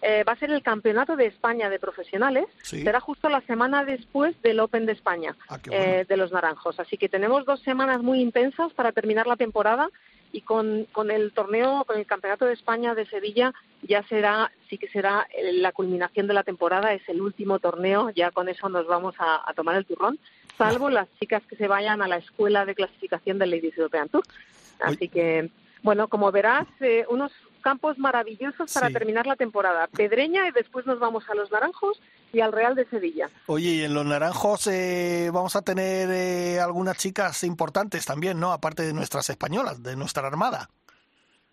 Eh, va a ser el Campeonato de España de Profesionales. Será justo la semana después del Open de España ah, eh, de los Naranjos. Así que tenemos dos semanas muy intensas para terminar la temporada y con, con el torneo, con el Campeonato de España de Sevilla, ya será, sí que será la culminación de la temporada, es el último torneo, ya con eso nos vamos a, tomar el turrón, salvo las chicas que se vayan a la escuela de clasificación del Ladies European Tour. Así que, bueno, como verás, eh, unos campos maravillosos para terminar la temporada. Pedreña y después nos vamos a los Naranjos y al Real de Sevilla. Oye, y en los Naranjos eh, vamos a tener eh, algunas chicas importantes también, ¿no? Aparte de nuestras españolas, de nuestra Armada.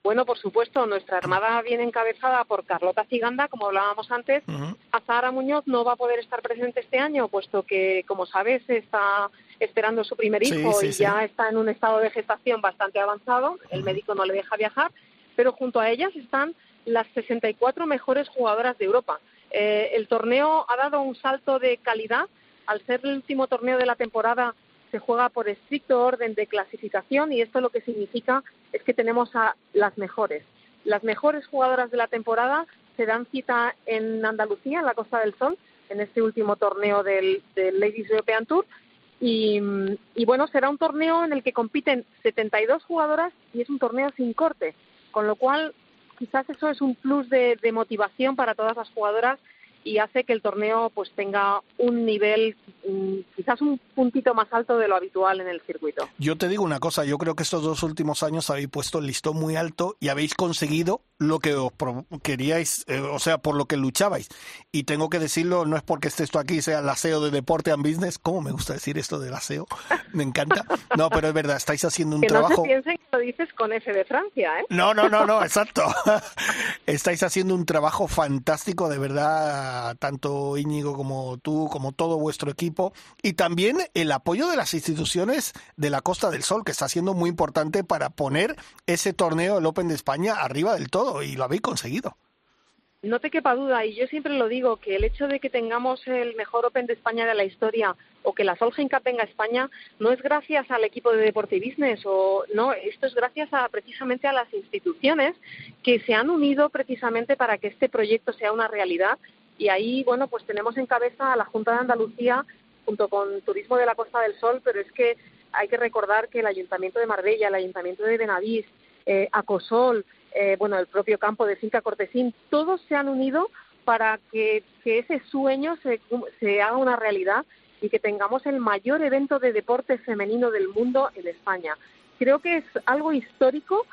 Bueno, por supuesto, nuestra armada viene encabezada por Carlota Ciganda, como hablábamos antes. Azahara Muñoz no va a poder estar presente este año, puesto que, como sabes, está esperando su primer hijo y ya está en un estado de gestación bastante avanzado. El médico no le deja viajar pero junto a ellas están las 64 mejores jugadoras de Europa. Eh, el torneo ha dado un salto de calidad. Al ser el último torneo de la temporada, se juega por estricto orden de clasificación y esto lo que significa es que tenemos a las mejores. Las mejores jugadoras de la temporada se dan cita en Andalucía, en la Costa del Sol, en este último torneo del, Ladies European Tour. Y, y, bueno, será un torneo en el que compiten 72 jugadoras y es un torneo sin corte con lo cual quizás eso es un plus de, motivación para todas las jugadoras y hace que el torneo pues tenga un nivel mm, quizás un puntito más alto de lo habitual en el circuito. Yo te digo una cosa, yo creo que estos dos últimos años habéis puesto el listón muy alto y habéis conseguido lo que os queríais, eh, o sea, por lo que luchabais. Y tengo que decirlo, no es porque esté esto aquí, sea el aseo de Deporte and Business, ¿cómo me gusta decir esto del aseo? *laughs* Me encanta. No, pero es verdad, estáis haciendo un trabajo... No se piensen que lo dices con F de Francia, ¿eh? No, no, no, no, *laughs* exacto. *laughs* estáis haciendo un trabajo fantástico, de verdad, tanto Íñigo como tú, como todo vuestro equipo. Y también el apoyo de las instituciones de la Costa del Sol, que está siendo muy importante para poner ese torneo, el Open de España, arriba del todo y lo habéis conseguido. No te quepa duda, y yo siempre lo digo, que el hecho de que tengamos el mejor Open de España de la historia o que la Solheim Cup venga a España no es gracias al equipo de Deporte y Business, o no, esto es gracias a, precisamente a las instituciones que se han unido precisamente para que este proyecto sea una realidad. Y ahí, bueno, pues tenemos en cabeza a la Junta de Andalucía junto con Turismo de la Costa del Sol, pero es que hay que recordar que el Ayuntamiento de Marbella, el Ayuntamiento de Benavís, eh, Acosol, eh, bueno, el propio campo de Finca Cortesín, todos se han unido para que, ese sueño se, se haga una realidad y que tengamos el mayor evento de deporte femenino del mundo en España. Creo que es algo histórico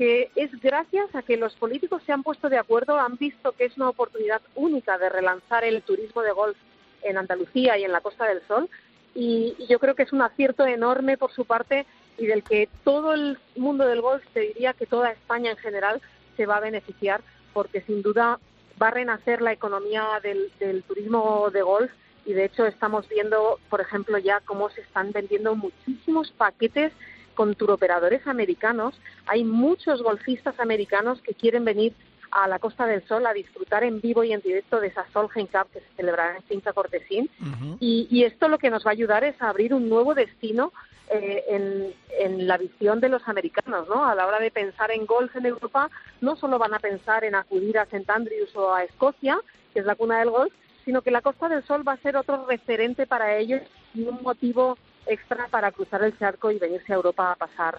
que es gracias a que los políticos se han puesto de acuerdo, han visto que es una oportunidad única de relanzar el turismo de golf en Andalucía y en la Costa del Sol. y yo creo que es un acierto enorme por su parte y del que todo el mundo del golf, te diría que toda España en general, se va a beneficiar porque sin duda va a renacer la economía del, turismo de golf y de hecho estamos viendo, por ejemplo, ya cómo se están vendiendo muchísimos paquetes con turoperadores americanos. Hay muchos golfistas americanos que quieren venir a la Costa del Sol a disfrutar en vivo y en directo de esa Solheim Cup que se celebrará en Finca Cortesín. y, y, esto lo que nos va a ayudar es a abrir un nuevo destino eh, en, la visión de los americanos, ¿no? A la hora de pensar en golf en Europa, no solo van a pensar en acudir a St Andrews o a Escocia, que es la cuna del golf, sino que la Costa del Sol va a ser otro referente para ellos y un motivo extra para cruzar el charco y venirse a Europa a pasar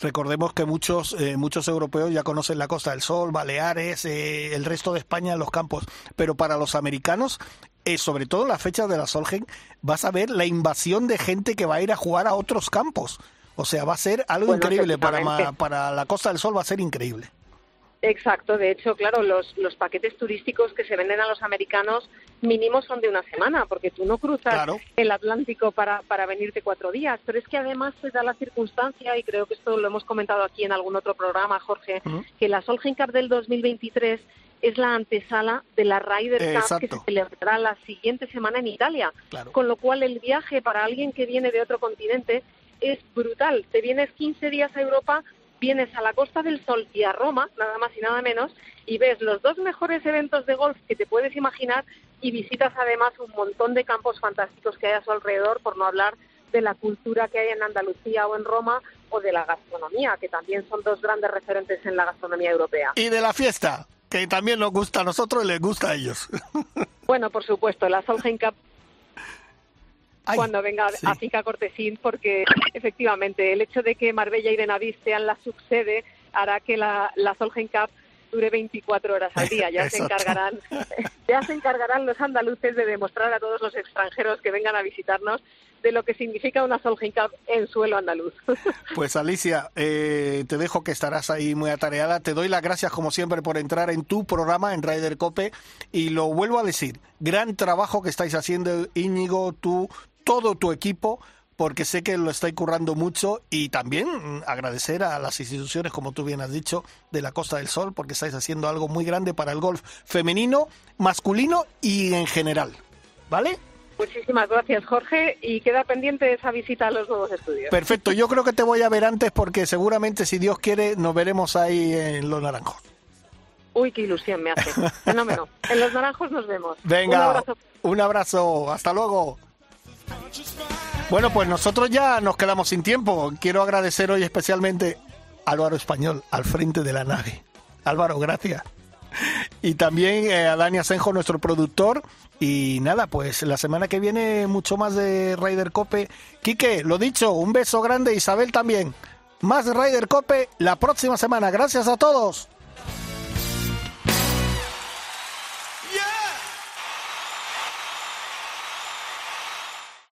Recordemos que muchos, eh, muchos europeos ya conocen la Costa del Sol, Baleares, eh, el resto de España, los campos, pero para los americanos eh, sobre todo en las fechas de la Solgen, vas a ver la invasión de gente que va a ir a jugar a otros campos. O sea, va a ser algo increíble para, para la Costa del Sol, va a ser increíble. Exacto, de hecho, claro, los, los paquetes turísticos que se venden a los americanos mínimos son de una semana, porque tú no cruzas el Atlántico para, para venirte cuatro días, pero es que además se da la circunstancia, y creo que esto lo hemos comentado aquí en algún otro programa, Jorge, que la Solheim Cup del 2023 es la antesala de la Ryder Cup que se celebrará la siguiente semana en Italia, con lo cual el viaje para alguien que viene de otro continente es brutal. Te vienes 15 días a Europa vienes a la Costa del Sol y a Roma, nada más y nada menos, y ves los dos mejores eventos de golf que te puedes imaginar y visitas además un montón de campos fantásticos que hay a su alrededor, por no hablar de la cultura que hay en Andalucía o en Roma o de la gastronomía, que también son dos grandes referentes en la gastronomía europea. Y de la fiesta, que también nos gusta a nosotros y les gusta a ellos. *laughs* Bueno, por supuesto, la Solheim Cup cuando venga a Finca Cortesín, porque efectivamente el hecho de que Marbella y Benavís sean la subsede hará que la, la Solheim Cup dure 24 horas al día. *laughs* Ya se encargarán, *laughs* ya se encargarán los andaluces de demostrar a todos los extranjeros que vengan a visitarnos de lo que significa una Solheim Cup en suelo andaluz. *laughs* Pues Alicia, eh, te dejo que estarás ahí muy atareada. Te doy las gracias como siempre por entrar en tu programa en Ryder Cope y lo vuelvo a decir, gran trabajo que estáis haciendo Íñigo, tú, todo tu equipo porque sé que lo estáis currando mucho y también agradecer a las instituciones, como tú bien has dicho, de la Costa del Sol, porque estáis haciendo algo muy grande para el golf femenino, masculino y en general. ¿Vale? Muchísimas gracias, Jorge, y queda pendiente esa visita a los nuevos estudios. Perfecto, yo creo que te voy a ver antes porque seguramente, si Dios quiere, nos veremos ahí en Los Naranjos. Uy, qué ilusión me hace. *laughs* Fenómeno. En Los Naranjos nos vemos. Venga, un abrazo. Un abrazo. Hasta luego. Bueno, pues nosotros ya nos quedamos sin tiempo. Quiero agradecer hoy especialmente a Álvaro Español al frente de la nave. Álvaro, gracias. Y también eh, a Dani Asenjo, nuestro productor. Y nada, pues la semana que viene mucho más de Ryder Cope. Quique, lo dicho, un beso grande. Isabel también. Más de Ryder Cope la próxima semana. Gracias a todos.